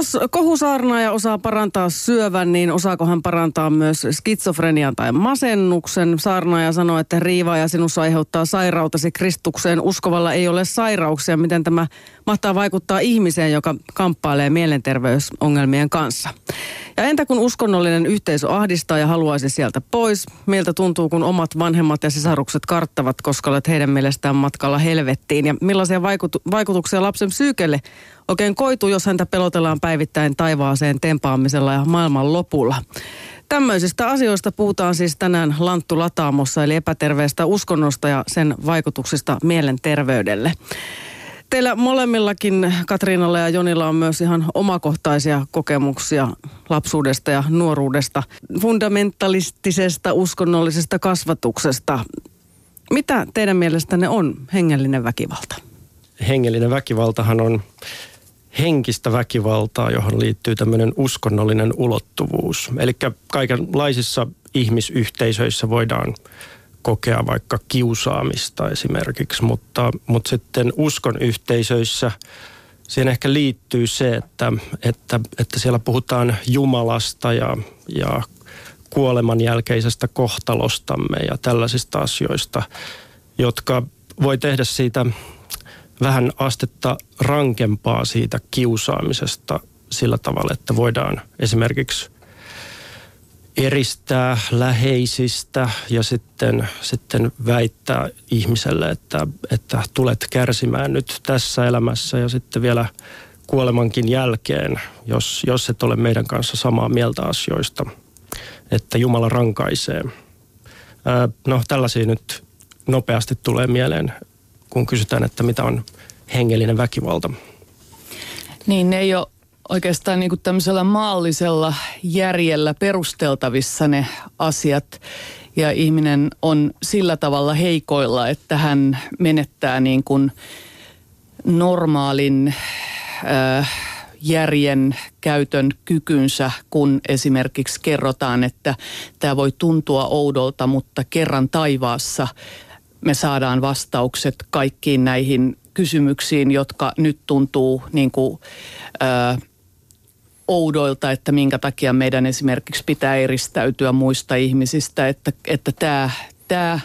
Jos kohusaarnaaja osaa parantaa syövän, niin osaako hän parantaa myös skitsofrenian tai masennuksen? Saarnaaja sanoo, että riivaaja sinussa aiheuttaa sairautasi Kristukseen. Uskovalla ei ole sairauksia. Miten tämä mahtaa vaikuttaa ihmiseen, joka kamppailee mielenterveysongelmien kanssa? Ja entä kun uskonnollinen yhteisö ahdistaa ja haluaisi sieltä pois? Miltä tuntuu, kun omat vanhemmat ja sisarukset karttavat, koska olet heidän mielestään matkalla helvettiin? Ja millaisia vaikutu- vaikutuksia lapsen psyykelle oikein koituu, jos häntä pelotellaan päivittäin taivaaseen tempaamisella ja maailman lopulla? Tämmöisistä asioista puhutaan siis tänään Lanttu Lataamossa, eli epäterveestä uskonnosta ja sen vaikutuksista mielenterveydelle. Teillä molemmillakin, Katriinalla ja Jonilla, on myös ihan omakohtaisia kokemuksia lapsuudesta ja nuoruudesta, fundamentalistisesta uskonnollisesta kasvatuksesta. Mitä teidän mielestänne on hengellinen väkivalta? Hengellinen väkivaltahan on henkistä väkivaltaa, johon liittyy tämmöinen uskonnollinen ulottuvuus. Eli kaikenlaisissa ihmisyhteisöissä voidaan kokea vaikka kiusaamista esimerkiksi, mutta, mutta sitten uskon yhteisöissä siihen ehkä liittyy se, että, että, että siellä puhutaan Jumalasta ja, ja kuoleman jälkeisestä kohtalostamme ja tällaisista asioista, jotka voi tehdä siitä vähän astetta rankempaa siitä kiusaamisesta sillä tavalla, että voidaan esimerkiksi eristää läheisistä ja sitten, sitten väittää ihmiselle, että, että tulet kärsimään nyt tässä elämässä ja sitten vielä kuolemankin jälkeen, jos, jos et ole meidän kanssa samaa mieltä asioista, että Jumala rankaisee. no tällaisia nyt nopeasti tulee mieleen, kun kysytään, että mitä on hengellinen väkivalta. Niin ne ei ole oikeastaan niin kuin tämmöisellä maallisella järjellä perusteltavissa ne asiat. Ja ihminen on sillä tavalla heikoilla, että hän menettää niin kuin normaalin äh, järjen käytön kykynsä, kun esimerkiksi kerrotaan, että tämä voi tuntua oudolta, mutta kerran taivaassa me saadaan vastaukset kaikkiin näihin kysymyksiin, jotka nyt tuntuu niin kuin, äh, oudoilta, että minkä takia meidän esimerkiksi pitää eristäytyä muista ihmisistä, että, että tämä, tämä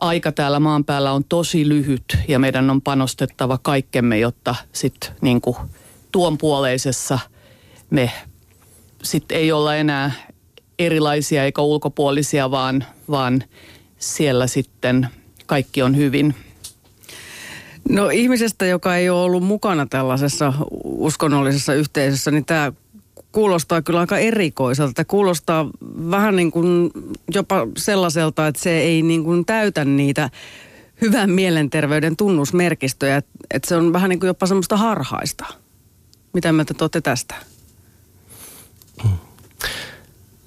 aika täällä maan päällä on tosi lyhyt ja meidän on panostettava kaikkemme, jotta sitten niin tuon puoleisessa me sitten ei olla enää erilaisia eikä ulkopuolisia, vaan, vaan siellä sitten kaikki on hyvin. No ihmisestä, joka ei ole ollut mukana tällaisessa uskonnollisessa yhteisössä, niin tämä kuulostaa kyllä aika erikoiselta. Kuulostaa vähän niin kuin jopa sellaiselta, että se ei niin kuin täytä niitä hyvän mielenterveyden tunnusmerkistöjä. Että se on vähän niin kuin jopa semmoista harhaista. Mitä mieltä te tästä?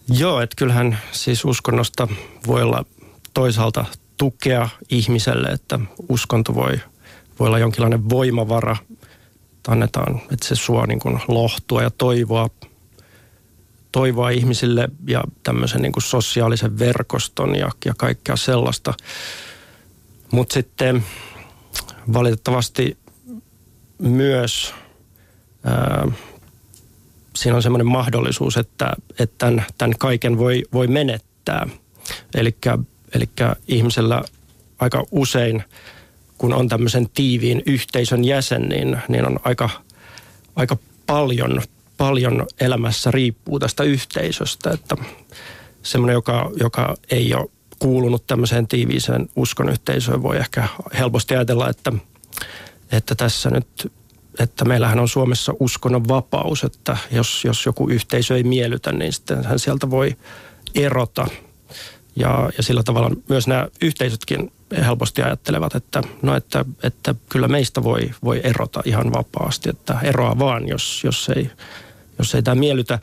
Joo, että kyllähän siis uskonnosta voi olla toisaalta tukea ihmiselle, että uskonto voi, voi olla jonkinlainen voimavara. Annetaan, että se suo niin kuin lohtua ja toivoa toivoa ihmisille ja tämmöisen niin kuin sosiaalisen verkoston ja, ja kaikkea sellaista. Mutta sitten valitettavasti myös ää, siinä on semmoinen mahdollisuus, että, että tämän, tämän kaiken voi, voi menettää. Eli ihmisellä aika usein, kun on tämmöisen tiiviin yhteisön jäsen, niin, niin on aika, aika paljon paljon elämässä riippuu tästä yhteisöstä, että semmoinen, joka, joka ei ole kuulunut tämmöiseen tiiviiseen uskonyhteisöön, voi ehkä helposti ajatella, että, että tässä nyt, että meillähän on Suomessa uskonnon vapaus, että jos, jos joku yhteisö ei miellytä, niin sitten hän sieltä voi erota. Ja, ja sillä tavalla myös nämä yhteisötkin helposti ajattelevat, että, no että, että kyllä meistä voi, voi erota ihan vapaasti, että eroa vaan, jos, jos ei jos ei tämä miellytä.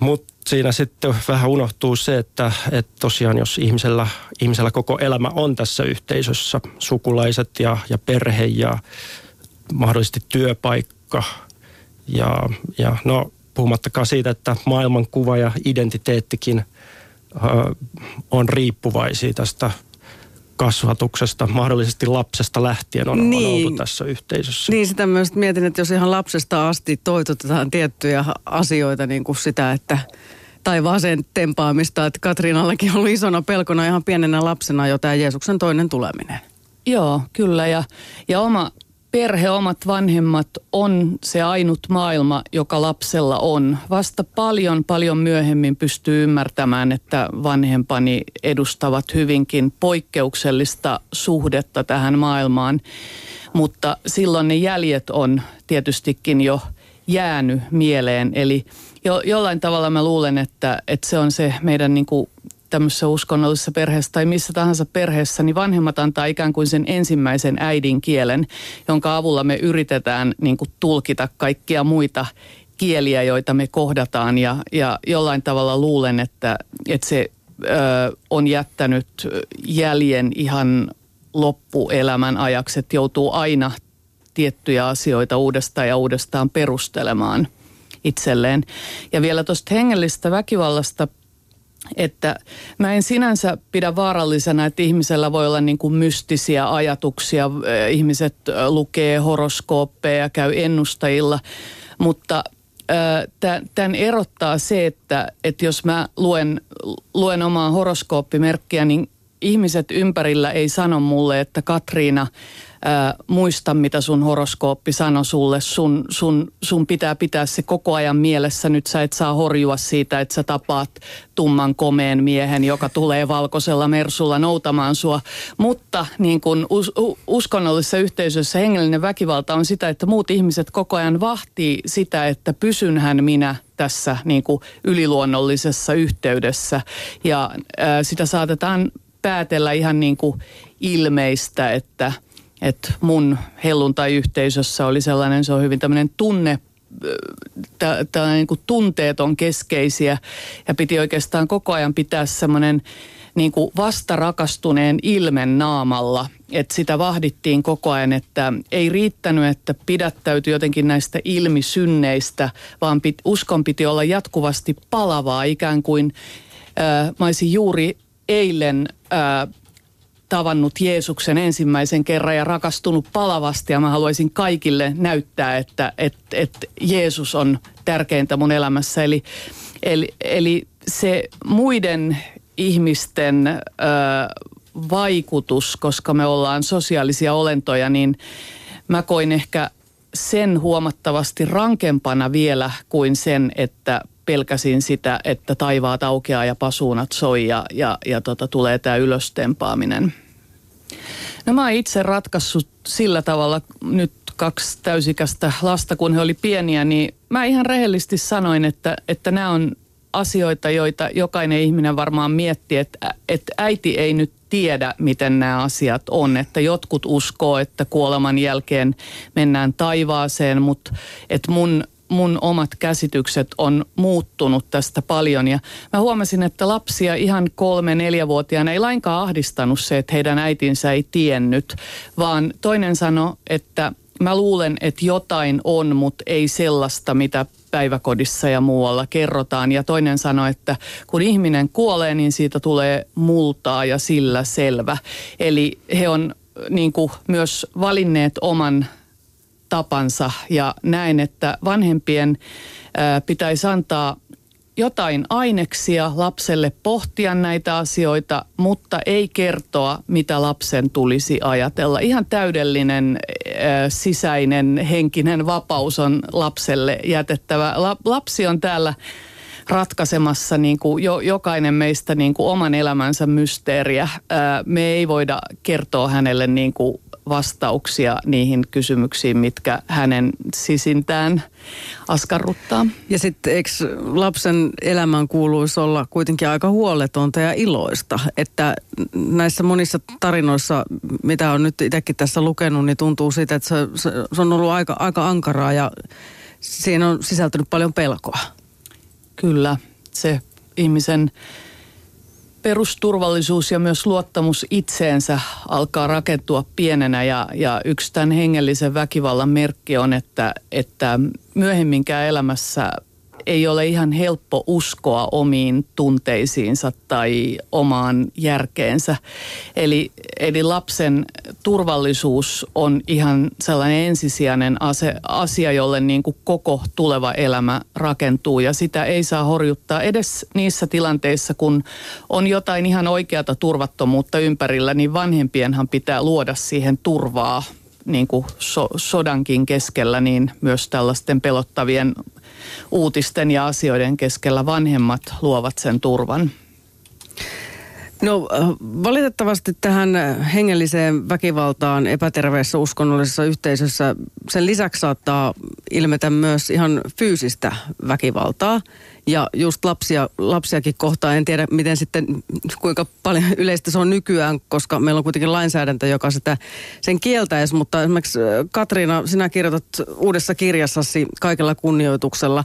Mutta siinä sitten vähän unohtuu se, että, että tosiaan jos ihmisellä, ihmisellä koko elämä on tässä yhteisössä, sukulaiset ja, ja perhe ja mahdollisesti työpaikka ja, ja no puhumattakaan siitä, että maailmankuva ja identiteettikin on riippuvaisia tästä kasvatuksesta, mahdollisesti lapsesta lähtien on, niin, on oltu tässä yhteisössä. Niin, sitä myös mietin, että jos ihan lapsesta asti toitotetaan tiettyjä asioita, niin kuin sitä, että taivaaseen tempaamista, että Katriinallakin on ollut isona pelkona ihan pienenä lapsena jo tämä Jeesuksen toinen tuleminen. Joo, kyllä. Ja, ja oma perhe, omat vanhemmat on se ainut maailma, joka lapsella on. Vasta paljon, paljon myöhemmin pystyy ymmärtämään, että vanhempani edustavat hyvinkin poikkeuksellista suhdetta tähän maailmaan. Mutta silloin ne jäljet on tietystikin jo jäänyt mieleen. Eli jo, jollain tavalla mä luulen, että, että se on se meidän niin kuin tämmöisessä uskonnollisessa perheessä tai missä tahansa perheessä, niin vanhemmat antaa ikään kuin sen ensimmäisen äidinkielen, jonka avulla me yritetään niin kuin tulkita kaikkia muita kieliä, joita me kohdataan. Ja, ja jollain tavalla luulen, että, että se ö, on jättänyt jäljen ihan loppuelämän ajaksi, että joutuu aina tiettyjä asioita uudestaan ja uudestaan perustelemaan itselleen. Ja vielä tuosta hengellisestä väkivallasta – että mä en sinänsä pidä vaarallisena, että ihmisellä voi olla niin kuin mystisiä ajatuksia. Ihmiset lukee horoskooppeja ja käy ennustajilla, mutta tämän erottaa se, että, että jos mä luen, luen omaa horoskooppimerkkiä, niin ihmiset ympärillä ei sano mulle, että Katriina – ää, muista, mitä sun horoskooppi sanoi sulle. Sun, sun, sun pitää pitää se koko ajan mielessä. Nyt sä et saa horjua siitä, että sä tapaat tumman komeen miehen, joka tulee valkoisella mersulla noutamaan sua. Mutta niin kun us, uskonnollisessa yhteisössä hengellinen väkivalta on sitä, että muut ihmiset koko ajan vahtii sitä, että pysynhän minä tässä niin kuin yliluonnollisessa yhteydessä. Ja ää, sitä saatetaan päätellä ihan niin kuin ilmeistä, että – että mun helluntai-yhteisössä oli sellainen, se on hyvin tämmöinen tunne, tällainen niin kuin tunteet on keskeisiä ja piti oikeastaan koko ajan pitää semmoinen niin kuin vastarakastuneen ilmen naamalla, että sitä vahdittiin koko ajan, että ei riittänyt, että pidättäytyi jotenkin näistä ilmisynneistä, vaan pit, uskon piti olla jatkuvasti palavaa, ikään kuin äh, mä olisin juuri eilen äh, tavannut Jeesuksen ensimmäisen kerran ja rakastunut palavasti ja mä haluaisin kaikille näyttää, että, että, että Jeesus on tärkeintä mun elämässä. Eli, eli, eli se muiden ihmisten ö, vaikutus, koska me ollaan sosiaalisia olentoja, niin mä koin ehkä sen huomattavasti rankempana vielä kuin sen, että pelkäsin sitä, että taivaat aukeaa ja pasuunat soi ja, ja, ja tota, tulee tämä ylöstempaaminen. No mä oon itse ratkaissut sillä tavalla nyt kaksi täysikäistä lasta, kun he oli pieniä, niin mä ihan rehellisesti sanoin, että, että nämä on asioita, joita jokainen ihminen varmaan miettii, että, että äiti ei nyt tiedä, miten nämä asiat on. Että jotkut uskoo, että kuoleman jälkeen mennään taivaaseen, mutta että mun mun omat käsitykset on muuttunut tästä paljon. Ja mä huomasin, että lapsia ihan kolme, neljävuotiaana ei lainkaan ahdistanut se, että heidän äitinsä ei tiennyt, vaan toinen sanoi, että mä luulen, että jotain on, mutta ei sellaista, mitä päiväkodissa ja muualla kerrotaan. Ja toinen sanoi, että kun ihminen kuolee, niin siitä tulee multaa ja sillä selvä. Eli he on niin kuin myös valinneet oman tapansa ja näen, että vanhempien pitäisi antaa jotain aineksia lapselle pohtia näitä asioita, mutta ei kertoa, mitä lapsen tulisi ajatella. Ihan täydellinen sisäinen henkinen vapaus on lapselle jätettävä. La, lapsi on täällä ratkaisemassa niin kuin jo, jokainen meistä niin kuin oman elämänsä mysteeriä. Me ei voida kertoa hänelle niin kuin vastauksia niihin kysymyksiin, mitkä hänen sisintään askarruttaa. Ja sitten eikö lapsen elämän kuuluisi olla kuitenkin aika huoletonta ja iloista, että näissä monissa tarinoissa, mitä on nyt itsekin tässä lukenut, niin tuntuu siitä, että se, se, se on ollut aika, aika ankaraa ja siinä on sisältynyt paljon pelkoa. Kyllä, se ihmisen perusturvallisuus ja myös luottamus itseensä alkaa rakentua pienenä. Ja, ja yksi tämän hengellisen väkivallan merkki on, että, että myöhemminkään elämässä ei ole ihan helppo uskoa omiin tunteisiinsa tai omaan järkeensä. Eli, eli lapsen turvallisuus on ihan sellainen ensisijainen asia, jolle niin kuin koko tuleva elämä rakentuu ja sitä ei saa horjuttaa edes niissä tilanteissa, kun on jotain ihan oikeata turvattomuutta ympärillä, niin vanhempienhan pitää luoda siihen turvaa niin kuin so, sodankin keskellä, niin myös tällaisten pelottavien uutisten ja asioiden keskellä vanhemmat luovat sen turvan. No valitettavasti tähän hengelliseen väkivaltaan epäterveessä uskonnollisessa yhteisössä sen lisäksi saattaa ilmetä myös ihan fyysistä väkivaltaa. Ja just lapsia, lapsiakin kohtaan, en tiedä miten sitten, kuinka paljon yleistä se on nykyään, koska meillä on kuitenkin lainsäädäntö, joka sitä sen kieltäisi. Mutta esimerkiksi Katriina, sinä kirjoitat uudessa kirjassasi kaikella kunnioituksella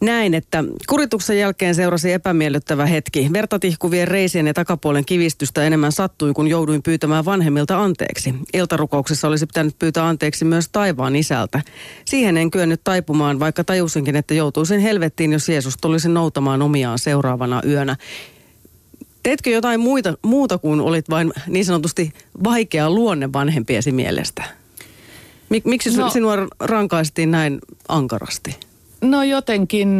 näin, että kurituksen jälkeen seurasi epämiellyttävä hetki. Vertatihkuvien reisien ja takapuolen kivistystä enemmän sattui, kun jouduin pyytämään vanhemmilta anteeksi. Iltarukouksessa olisi pitänyt pyytää anteeksi myös taivaan isältä. Siihen en kyennyt taipumaan, vaikka tajusinkin, että joutuisin helvettiin, jos Jeesus tulisi noutamaan omiaan seuraavana yönä. Teetkö jotain muita, muuta kuin olit vain niin sanotusti vaikea luonne vanhempiesi mielestä? Mik, miksi no. sinua rankaistiin näin ankarasti? No jotenkin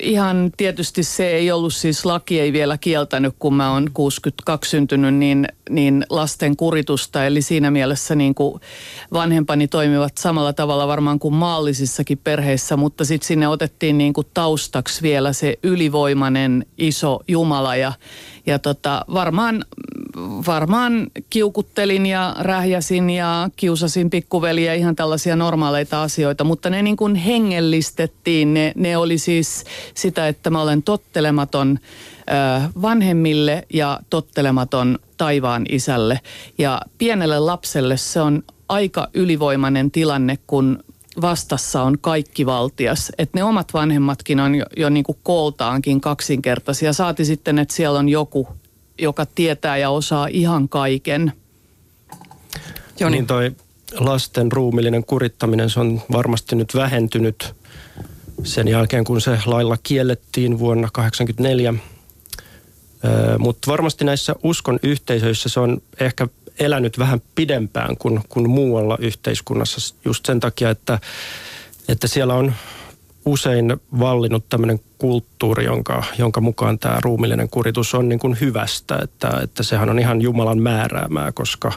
ihan tietysti se ei ollut siis laki ei vielä kieltänyt, kun mä oon 62 syntynyt, niin, niin lasten kuritusta. Eli siinä mielessä niin kuin vanhempani toimivat samalla tavalla varmaan kuin maallisissakin perheissä, mutta sitten sinne otettiin niin kuin taustaksi vielä se ylivoimainen iso Jumala ja, ja tota, varmaan varmaan kiukuttelin ja rähjäsin ja kiusasin pikkuveliä, ihan tällaisia normaaleita asioita, mutta ne niin kuin hengellistettiin. Ne, ne oli siis sitä, että mä olen tottelematon vanhemmille ja tottelematon taivaan isälle. Ja pienelle lapselle se on aika ylivoimainen tilanne, kun vastassa on kaikki valtias. Että ne omat vanhemmatkin on jo, jo niin kuin kooltaankin kaksinkertaisia. Saati sitten, että siellä on joku, joka tietää ja osaa ihan kaiken. Joni. Niin toi lasten ruumillinen kurittaminen, se on varmasti nyt vähentynyt sen jälkeen, kun se lailla kiellettiin vuonna 1984. Mutta varmasti näissä uskon yhteisöissä se on ehkä elänyt vähän pidempään kuin, kuin muualla yhteiskunnassa just sen takia, että, että siellä on usein vallinnut tämmöinen kulttuuri, jonka, jonka mukaan tämä ruumillinen kuritus on niin kuin hyvästä, että, että sehän on ihan Jumalan määräämää, koska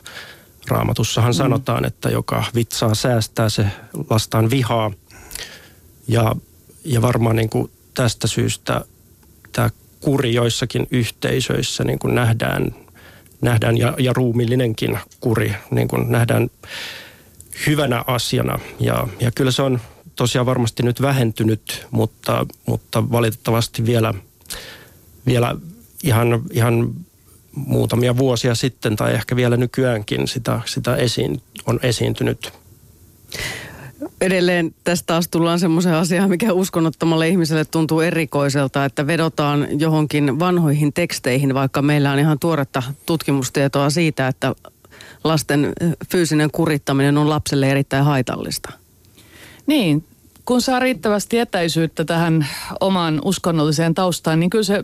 raamatussahan mm. sanotaan, että joka vitsaa säästää, se lastaan vihaa. Ja, ja varmaan niin kuin tästä syystä tämä kuri joissakin yhteisöissä niin kuin nähdään, nähdään ja, ja ruumillinenkin kuri niin kuin nähdään hyvänä asiana. Ja, ja kyllä se on tosiaan varmasti nyt vähentynyt, mutta, mutta valitettavasti vielä, vielä ihan, ihan muutamia vuosia sitten tai ehkä vielä nykyäänkin sitä, sitä esiin, on esiintynyt. Edelleen tästä taas tullaan semmoisen asiaan, mikä uskonnottomalle ihmiselle tuntuu erikoiselta, että vedotaan johonkin vanhoihin teksteihin, vaikka meillä on ihan tuoretta tutkimustietoa siitä, että lasten fyysinen kurittaminen on lapselle erittäin haitallista. Niin, kun saa riittävästi etäisyyttä tähän omaan uskonnolliseen taustaan, niin kyllä se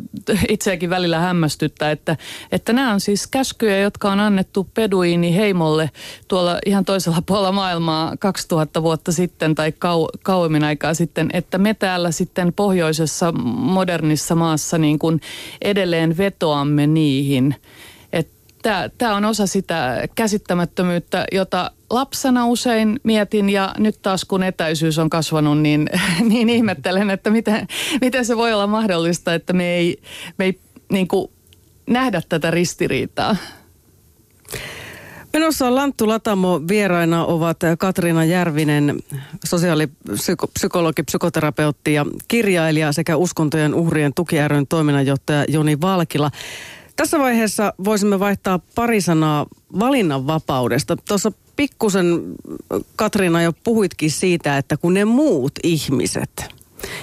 itseäkin välillä hämmästyttää, että, että nämä on siis käskyjä, jotka on annettu peduini heimolle tuolla ihan toisella puolella maailmaa 2000 vuotta sitten tai kau, kauemmin aikaa sitten, että me täällä sitten pohjoisessa modernissa maassa niin kuin edelleen vetoamme niihin – Tämä on osa sitä käsittämättömyyttä, jota lapsena usein mietin ja nyt taas kun etäisyys on kasvanut, niin, niin ihmettelen, että miten, miten se voi olla mahdollista, että me ei, me ei niin kuin nähdä tätä ristiriitaa. Menossa Lanttu Latamo vieraina ovat Katriina Järvinen, sosiaalipsykologi, psykoterapeutti ja kirjailija sekä uskontojen uhrien tuki toiminnanjohtaja Joni Valkila. Tässä vaiheessa voisimme vaihtaa pari sanaa valinnanvapaudesta. Tuossa pikkusen Katriina jo puhuitkin siitä, että kun ne muut ihmiset,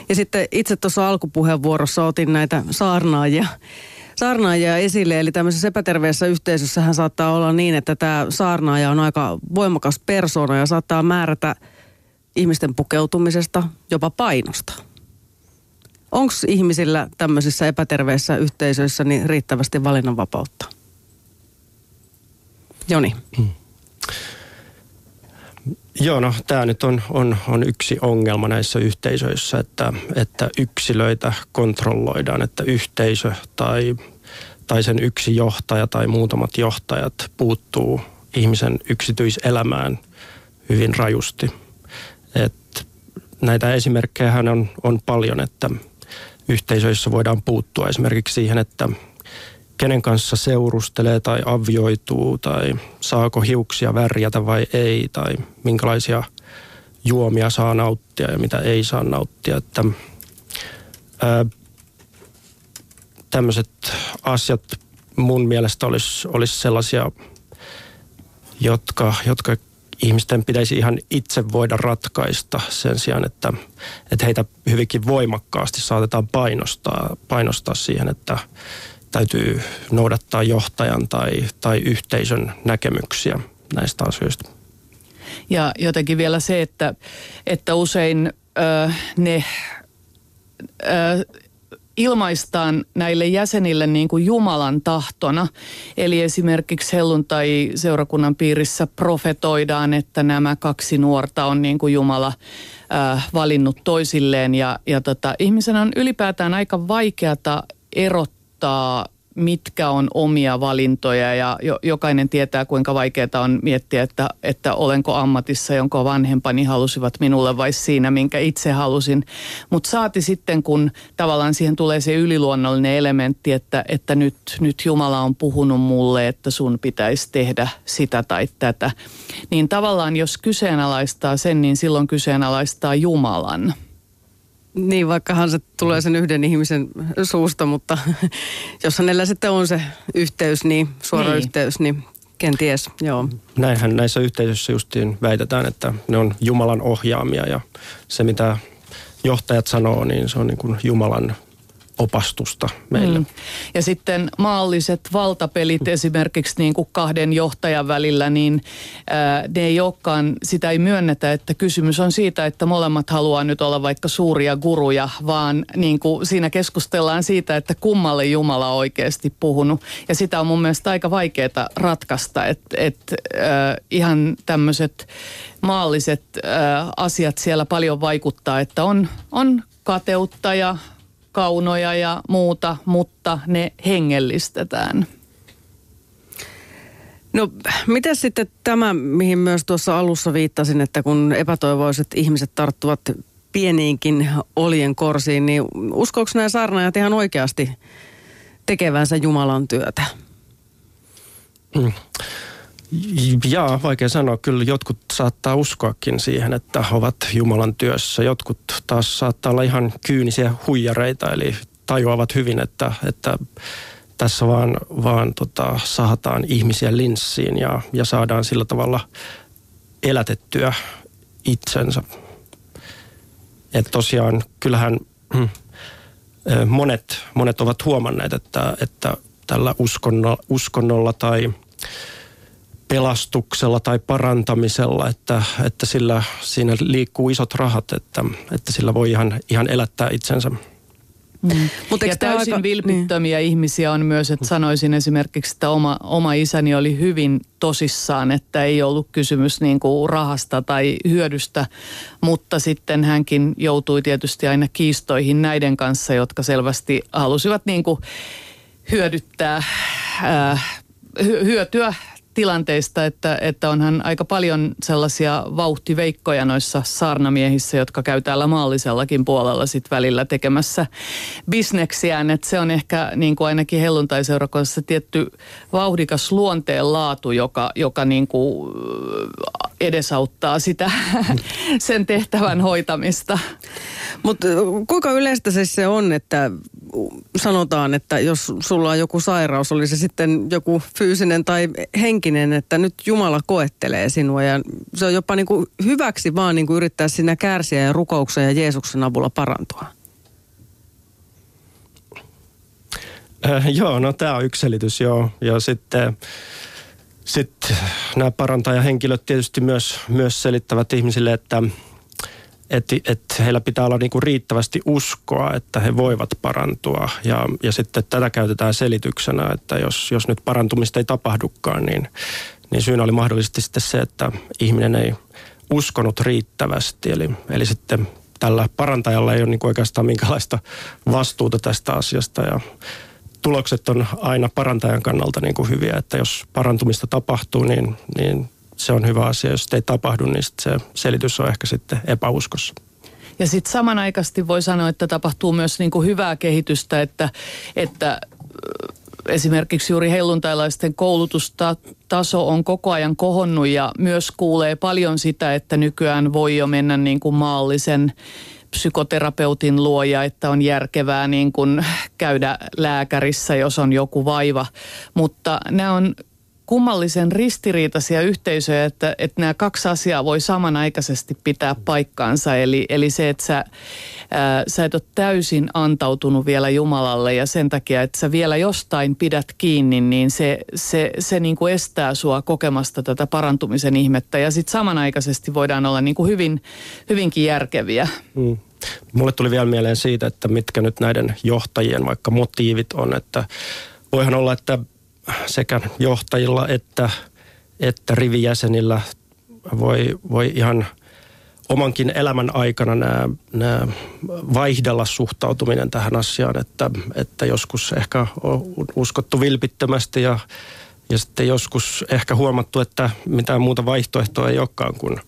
ja sitten itse tuossa alkupuheenvuorossa otin näitä saarnaajia, saarnaajia esille, eli tämmöisessä epäterveessä yhteisössähän saattaa olla niin, että tämä saarnaaja on aika voimakas persoona ja saattaa määrätä ihmisten pukeutumisesta, jopa painosta. Onko ihmisillä tämmöisissä epäterveissä yhteisöissä niin riittävästi valinnanvapautta? Joni. Hmm. Joo, no tämä nyt on, on, on yksi ongelma näissä yhteisöissä, että, että yksilöitä kontrolloidaan, että yhteisö tai, tai sen yksi johtaja tai muutamat johtajat puuttuu ihmisen yksityiselämään hyvin rajusti. Et näitä esimerkkejä on, on paljon, että yhteisöissä voidaan puuttua esimerkiksi siihen, että kenen kanssa seurustelee tai avioituu tai saako hiuksia värjätä vai ei tai minkälaisia juomia saa nauttia ja mitä ei saa nauttia. Että, ää, tämmöiset asiat mun mielestä olisi, olisi sellaisia, jotka, jotka ihmisten pitäisi ihan itse voida ratkaista sen sijaan, että, että heitä hyvinkin voimakkaasti saatetaan painostaa, painostaa siihen, että täytyy noudattaa johtajan tai, tai yhteisön näkemyksiä näistä asioista. Ja jotenkin vielä se, että, että usein ö, ne ö, ilmaistaan näille jäsenille niin kuin Jumalan tahtona. Eli esimerkiksi helluntai-seurakunnan piirissä profetoidaan, että nämä kaksi nuorta on niin kuin Jumala äh, valinnut toisilleen. Ja, ja tota, ihmisen on ylipäätään aika vaikeata erottaa mitkä on omia valintoja ja jo, jokainen tietää kuinka vaikeaa on miettiä, että, että olenko ammatissa, jonka vanhempani halusivat minulle vai siinä, minkä itse halusin. Mutta saati sitten, kun tavallaan siihen tulee se yliluonnollinen elementti, että, että nyt, nyt Jumala on puhunut mulle, että sun pitäisi tehdä sitä tai tätä. Niin tavallaan jos kyseenalaistaa sen, niin silloin kyseenalaistaa Jumalan. Niin, vaikkahan se tulee sen yhden ihmisen suusta, mutta jos hänellä sitten on se yhteys, niin suora niin. yhteys, niin kenties, joo. Näinhän näissä yhteisöissä justiin väitetään, että ne on Jumalan ohjaamia ja se mitä johtajat sanoo, niin se on niin kuin Jumalan opastusta meille. Mm. Ja sitten maalliset valtapelit esimerkiksi niin kuin kahden johtajan välillä, niin ää, ne ei olekaan, sitä ei myönnetä, että kysymys on siitä, että molemmat haluaa nyt olla vaikka suuria guruja, vaan niin kuin siinä keskustellaan siitä, että kummalle Jumala on oikeasti puhunut. Ja sitä on mun mielestä aika vaikeaa ratkaista, että et, äh, ihan tämmöiset maalliset äh, asiat siellä paljon vaikuttaa, että on, on kateutta ja kaunoja ja muuta, mutta ne hengellistetään. No miten sitten tämä, mihin myös tuossa alussa viittasin, että kun epätoivoiset ihmiset tarttuvat pieniinkin olien korsiin, niin uskoako nämä saarnaajat ihan oikeasti tekevänsä Jumalan työtä? Mm. Jaa, vaikea sanoa. Kyllä jotkut saattaa uskoakin siihen, että ovat Jumalan työssä. Jotkut taas saattaa olla ihan kyynisiä huijareita, eli tajuavat hyvin, että, että tässä vaan, vaan tota, sahataan ihmisiä linssiin ja, ja saadaan sillä tavalla elätettyä itsensä. Että tosiaan kyllähän mm, monet, monet ovat huomanneet, että, että tällä uskonnolla, uskonnolla tai – pelastuksella tai parantamisella, että, että sillä siinä liikkuu isot rahat, että, että sillä voi ihan, ihan elättää itsensä. Mm. Mutta ja täysin aika, vilpittömiä niin. ihmisiä on myös, että sanoisin esimerkiksi, että oma, oma isäni oli hyvin tosissaan, että ei ollut kysymys niin kuin rahasta tai hyödystä, mutta sitten hänkin joutui tietysti aina kiistoihin näiden kanssa, jotka selvästi halusivat niin kuin hyödyttää, ää, hyötyä tilanteista, että, että onhan aika paljon sellaisia vauhtiveikkoja noissa saarnamiehissä, jotka käy täällä maallisellakin puolella sit välillä tekemässä bisneksiään. Että se on ehkä niin kuin ainakin helluntaiseurakunnassa tietty vauhdikas luonteen laatu, joka, joka niin kuin edesauttaa sitä sen tehtävän hoitamista. Mutta kuinka yleistä siis se on, että sanotaan, että jos sulla on joku sairaus, oli se sitten joku fyysinen tai henkinen, että nyt Jumala koettelee sinua ja se on jopa niin kuin hyväksi vaan niin kuin yrittää sinä kärsiä ja rukouksen ja Jeesuksen avulla parantua. Äh, joo, no tämä on yksi selitys, joo. Ja sitten sit nämä parantajahenkilöt tietysti myös, myös selittävät ihmisille, että, että et heillä pitää olla niinku riittävästi uskoa, että he voivat parantua. Ja, ja sitten tätä käytetään selityksenä, että jos, jos nyt parantumista ei tapahdukaan, niin, niin syynä oli mahdollisesti sitten se, että ihminen ei uskonut riittävästi. Eli, eli sitten tällä parantajalla ei ole niin oikeastaan minkälaista vastuuta tästä asiasta. Ja tulokset on aina parantajan kannalta niin kuin hyviä, että jos parantumista tapahtuu, niin, niin se on hyvä asia. Jos ei tapahdu, niin se selitys on ehkä sitten epäuskossa. Ja sitten samanaikaisesti voi sanoa, että tapahtuu myös niin kuin hyvää kehitystä, että, että esimerkiksi juuri helluntailaisten koulutustaso on koko ajan kohonnut ja myös kuulee paljon sitä, että nykyään voi jo mennä niin kuin maallisen psykoterapeutin luoja, että on järkevää niin kuin käydä lääkärissä, jos on joku vaiva. Mutta nämä on kummallisen ristiriitaisia yhteisöjä, että, että nämä kaksi asiaa voi samanaikaisesti pitää paikkaansa. Eli, eli se, että sä, ää, sä et ole täysin antautunut vielä Jumalalle ja sen takia, että sä vielä jostain pidät kiinni, niin se, se, se niin kuin estää sua kokemasta tätä parantumisen ihmettä. Ja sitten samanaikaisesti voidaan olla niin kuin hyvin, hyvinkin järkeviä. Mm. Mulle tuli vielä mieleen siitä, että mitkä nyt näiden johtajien vaikka motiivit on, että voihan olla, että sekä johtajilla että, että rivijäsenillä voi, voi ihan omankin elämän aikana nämä, nämä vaihdella suhtautuminen tähän asiaan, että, että joskus ehkä on uskottu vilpittömästi ja, ja sitten joskus ehkä huomattu, että mitään muuta vaihtoehtoa ei olekaan kuin,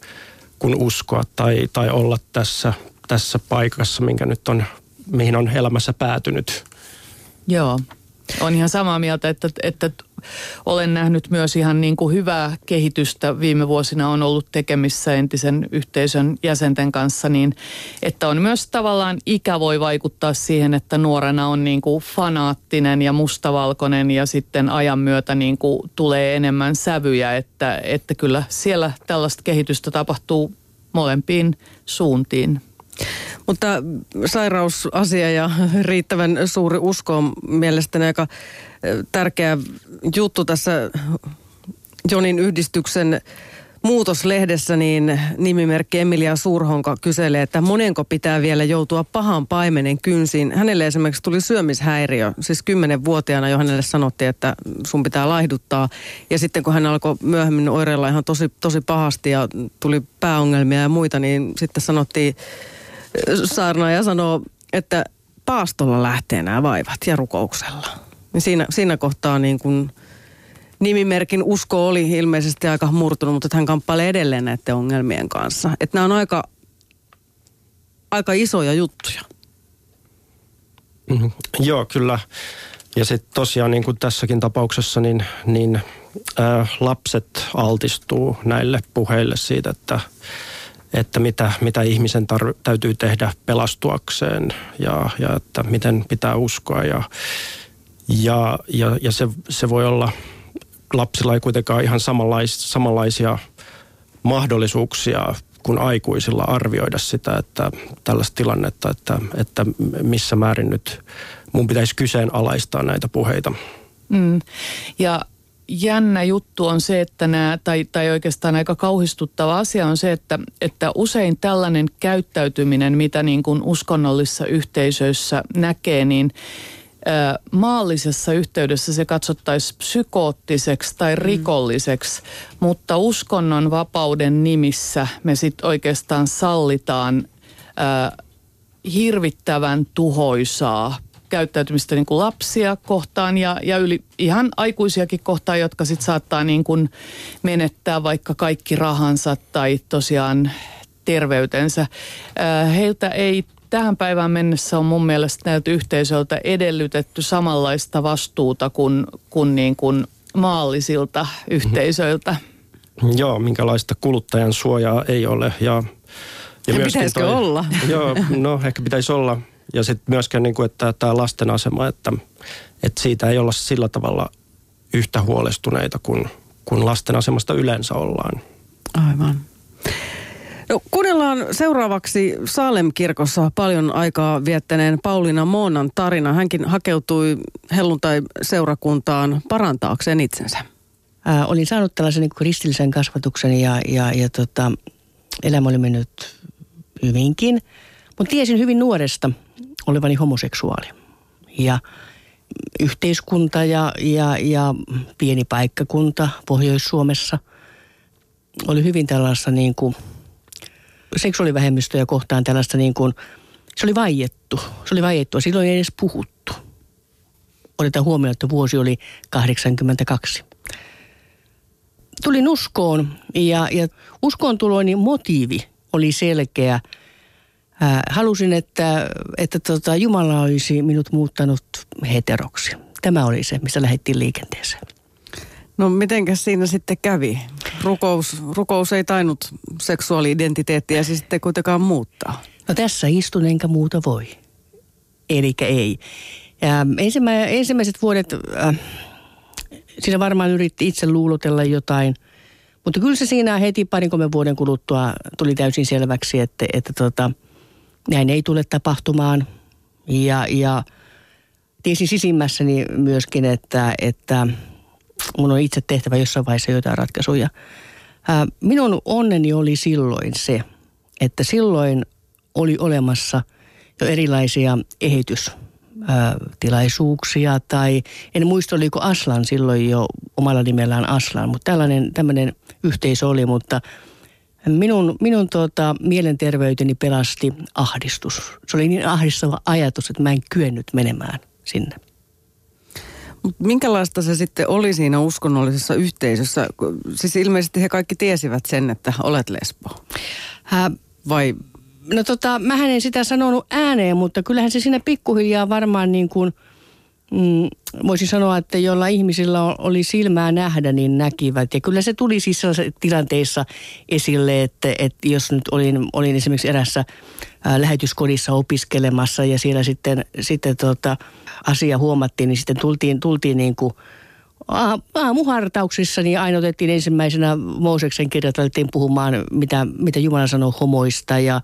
kuin uskoa tai, tai olla tässä, tässä paikassa, minkä nyt on, mihin on elämässä päätynyt. Joo, on ihan samaa mieltä, että, että olen nähnyt myös ihan niin kuin hyvää kehitystä. Viime vuosina on ollut tekemissä entisen yhteisön jäsenten kanssa, niin että on myös tavallaan ikä voi vaikuttaa siihen, että nuorena on niin kuin fanaattinen ja mustavalkoinen ja sitten ajan myötä niin kuin tulee enemmän sävyjä, että, että kyllä siellä tällaista kehitystä tapahtuu molempiin suuntiin. Mutta sairausasia ja riittävän suuri usko on mielestäni aika tärkeä juttu tässä Jonin yhdistyksen muutoslehdessä niin nimimerkki Emilia Suurhonka kyselee, että monenko pitää vielä joutua pahan paimenen kynsiin. Hänelle esimerkiksi tuli syömishäiriö, siis kymmenenvuotiaana jo hänelle sanottiin, että sun pitää laihduttaa. Ja sitten kun hän alkoi myöhemmin oireilla ihan tosi, tosi pahasti ja tuli pääongelmia ja muita, niin sitten sanottiin, saarnaaja sanoo, että paastolla lähtee nämä vaivat ja rukouksella. Niin siinä, siinä kohtaa niin kuin nimimerkin usko oli ilmeisesti aika murtunut, mutta hän kamppailee edelleen näiden ongelmien kanssa. Että nämä on aika, aika isoja juttuja. Mm-hmm. Joo, kyllä. Ja sitten tosiaan niin kuin tässäkin tapauksessa, niin, niin ää, lapset altistuu näille puheille siitä, että, että mitä, mitä ihmisen tar- täytyy tehdä pelastuakseen ja, ja että miten pitää uskoa. Ja, ja, ja, ja se, se voi olla, lapsilla ei kuitenkaan ihan samanlais, samanlaisia mahdollisuuksia kuin aikuisilla arvioida sitä, että tällaista tilannetta, että, että missä määrin nyt mun pitäisi kyseenalaistaa näitä puheita. Mm. Ja jännä juttu on se, että nämä, tai, tai oikeastaan aika kauhistuttava asia on se, että, että usein tällainen käyttäytyminen, mitä niin kuin uskonnollisissa yhteisöissä näkee, niin maallisessa yhteydessä se katsottaisiin psykoottiseksi tai mm. rikolliseksi, mm. mutta uskonnon vapauden nimissä me sitten oikeastaan sallitaan äh, hirvittävän tuhoisaa käyttäytymistä niin kuin lapsia kohtaan ja, ja yli, ihan aikuisiakin kohtaan, jotka sitten saattaa niin kuin menettää vaikka kaikki rahansa tai tosiaan terveytensä. Äh, heiltä ei tähän päivään mennessä on mun mielestä näiltä yhteisöltä edellytetty samanlaista vastuuta kuin, kuin, niin kuin maallisilta yhteisöiltä. Joo, minkälaista kuluttajan suojaa ei ole. Ja, ja, ja pitäisikö toi, olla? Joo, no ehkä pitäisi olla. Ja sitten myöskin, niin kuin, että tämä lasten asema, että, että siitä ei olla sillä tavalla yhtä huolestuneita kuin, kuin lasten asemasta yleensä ollaan. Aivan. No, kuunnellaan seuraavaksi Salem-kirkossa paljon aikaa viettäneen Pauliina Moonan tarina. Hänkin hakeutui helluntai-seurakuntaan parantaakseen itsensä. Ää, olin saanut tällaisen niin kristillisen kasvatuksen ja, ja, ja tota, elämä oli mennyt hyvinkin. Mutta tiesin hyvin nuoresta olevani homoseksuaali. Ja yhteiskunta ja, ja, ja pieni paikkakunta Pohjois-Suomessa oli hyvin tällaista niin kuin seksuaalivähemmistöjä kohtaan tällaista niin kuin, se oli vaiettu. Se oli vaiettu. Silloin ei edes puhuttu. Otetaan huomioon, että vuosi oli 82. Tulin uskoon ja, ja uskoon tuloni motiivi oli selkeä. Ää, halusin, että, että tota, Jumala olisi minut muuttanut heteroksi. Tämä oli se, missä lähdettiin liikenteeseen. No mitenkäs siinä sitten kävi? Rukous, rukous ei tainnut seksuaali-identiteettiä siis sitten kuitenkaan muuttaa. No tässä istun enkä muuta voi. Eli ei. Ja ensimmä, ensimmäiset vuodet, äh, siinä varmaan yritti itse luulotella jotain. Mutta kyllä se siinä heti parin kolmen vuoden kuluttua tuli täysin selväksi, että, että tota, näin ei tule tapahtumaan. Ja, ja tiesin sisimmässäni myöskin, että, että mun on itse tehtävä jossain vaiheessa jotain ratkaisuja. Ää, minun onneni oli silloin se, että silloin oli olemassa jo erilaisia eheytystilaisuuksia tai en muista oliko Aslan silloin jo omalla nimellään Aslan, mutta tällainen tämmöinen yhteisö oli, mutta minun, minun tuota, mielenterveyteni pelasti ahdistus. Se oli niin ahdistava ajatus, että mä en kyennyt menemään sinne. Minkälaista se sitten oli siinä uskonnollisessa yhteisössä? Siis ilmeisesti he kaikki tiesivät sen, että olet lesbo. Hä, vai? No tota, mä en sitä sanonut ääneen, mutta kyllähän se siinä pikkuhiljaa varmaan niin kuin, mm, voisin sanoa, että jolla ihmisillä oli silmää nähdä, niin näkivät. Ja kyllä se tuli siis tilanteissa esille, että, että jos nyt olin, olin esimerkiksi erässä lähetyskodissa opiskelemassa ja siellä sitten, sitten tota, asia huomattiin, niin sitten tultiin, tultiin niin kuin aamuhartauksissa niin aina otettiin ensimmäisenä Mooseksen kirjat, alettiin puhumaan, mitä, mitä Jumala sanoo homoista ja,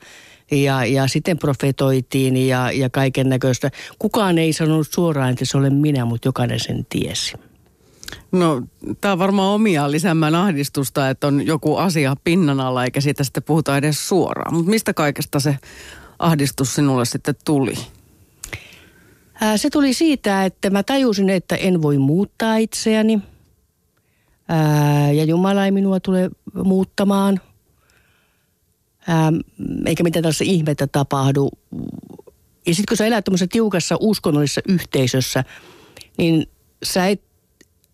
ja, ja sitten profetoitiin ja, ja kaiken näköistä. Kukaan ei sanonut suoraan, että se olen minä, mutta jokainen sen tiesi. No, tämä on varmaan omia lisäämään ahdistusta, että on joku asia pinnan alla eikä siitä sitten puhuta edes suoraan. Mutta mistä kaikesta se ahdistus sinulle sitten tuli? Se tuli siitä, että mä tajusin, että en voi muuttaa itseäni. Ja Jumala ei minua tule muuttamaan. Ää, eikä mitään tällaista ihmettä tapahdu. Ja sitten kun sä elät tämmöisessä tiukassa uskonnollisessa yhteisössä, niin sä et,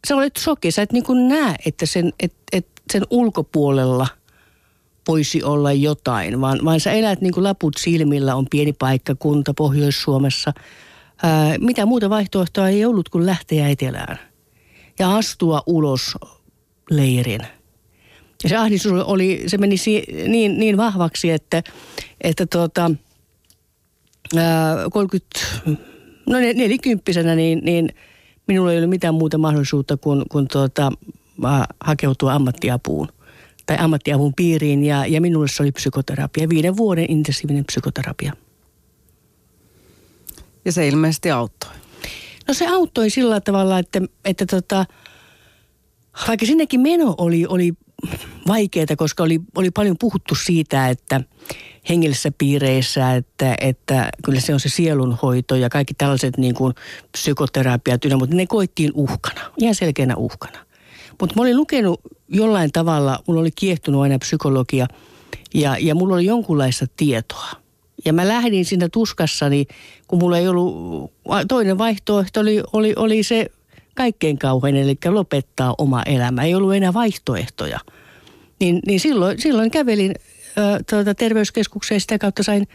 sä olet shoki. Sä et niin kuin näe, että sen, et, et sen ulkopuolella voisi olla jotain, vaan, vaan sä elät niin kuin laput silmillä, on pieni paikkakunta Pohjois-Suomessa – ää, mitä muuta vaihtoehtoa ei ollut kuin lähteä etelään ja astua ulos leirin. Ja se ahdistus oli, se meni si, niin, niin vahvaksi, että, että tuota, ää, 30, no nelikymppisenä, niin, niin minulla ei ollut mitään muuta mahdollisuutta kuin, kuin tuota, hakeutua ammattiapuun tai ammattiavun piiriin ja, ja minulle se oli psykoterapia, viiden vuoden intensiivinen psykoterapia. Ja se ilmeisesti auttoi. No se auttoi sillä tavalla, että, että tota, vaikka sinnekin meno oli, oli vaikeaa, koska oli, oli paljon puhuttu siitä, että hengellisissä piireissä, että, että kyllä se on se sielunhoito ja kaikki tällaiset niin kuin psykoterapiat, mutta ne koittiin uhkana, ihan selkeänä uhkana. Mutta mä olin lukenut jollain tavalla, mulla oli kiehtunut aina psykologia ja, ja mulla oli jonkunlaista tietoa. Ja mä lähdin siinä tuskassani, kun mulla ei ollut, toinen vaihtoehto oli, oli, oli se kaikkein kauhein, eli lopettaa oma elämä. Ei ollut enää vaihtoehtoja. Niin, niin silloin, silloin kävelin ö, tuota, terveyskeskukseen sitä kautta sain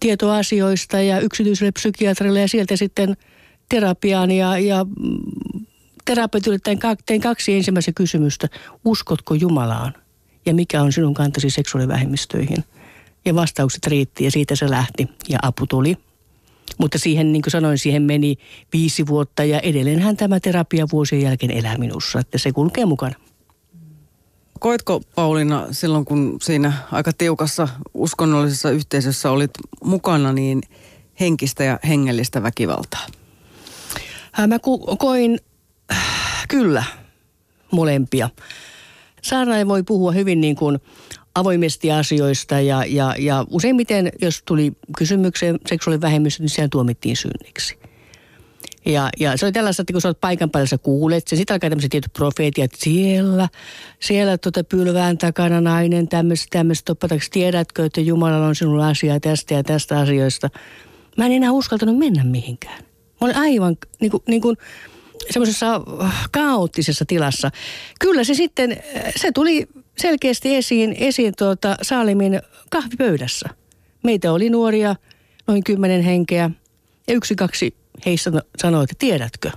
tietoa asioista ja yksityiselle psykiatrille ja sieltä sitten terapiaan ja, ja mm, terapeutille tein, kaksi ensimmäistä kysymystä. Uskotko Jumalaan? Ja mikä on sinun kantasi seksuaalivähemmistöihin? Ja vastaukset riitti ja siitä se lähti ja apu tuli. Mutta siihen, niin kuin sanoin, siihen meni viisi vuotta ja edelleenhän tämä terapia vuosien jälkeen elää minussa, että se kulkee mukana. Koitko Pauliina silloin, kun siinä aika tiukassa uskonnollisessa yhteisössä olit mukana, niin henkistä ja hengellistä väkivaltaa? Mä koin kyllä molempia. Saarnaaja voi puhua hyvin niin kuin avoimesti asioista ja, ja, ja useimmiten, jos tuli kysymykseen seksuaalivähemmistö, niin sehän tuomittiin synniksi. Ja, ja se oli tällaista, että kun sä olet paikan päällä, sä kuulet sen. Sitten alkaa tämmöiset tietyt profeetiat, siellä, siellä tuota pylvään takana nainen, tämmöistä, tämmöistä, tiedätkö, että Jumalalla on sinulla asiaa tästä ja tästä asioista. Mä en enää uskaltanut mennä mihinkään. Mä olin aivan niin kuin, niin kuin semmoisessa kaoottisessa tilassa. Kyllä se sitten, se tuli selkeästi esiin, esiin tuota Saalimin kahvipöydässä. Meitä oli nuoria, noin kymmenen henkeä, ja yksi, kaksi heistä sanoi, että tiedätkö,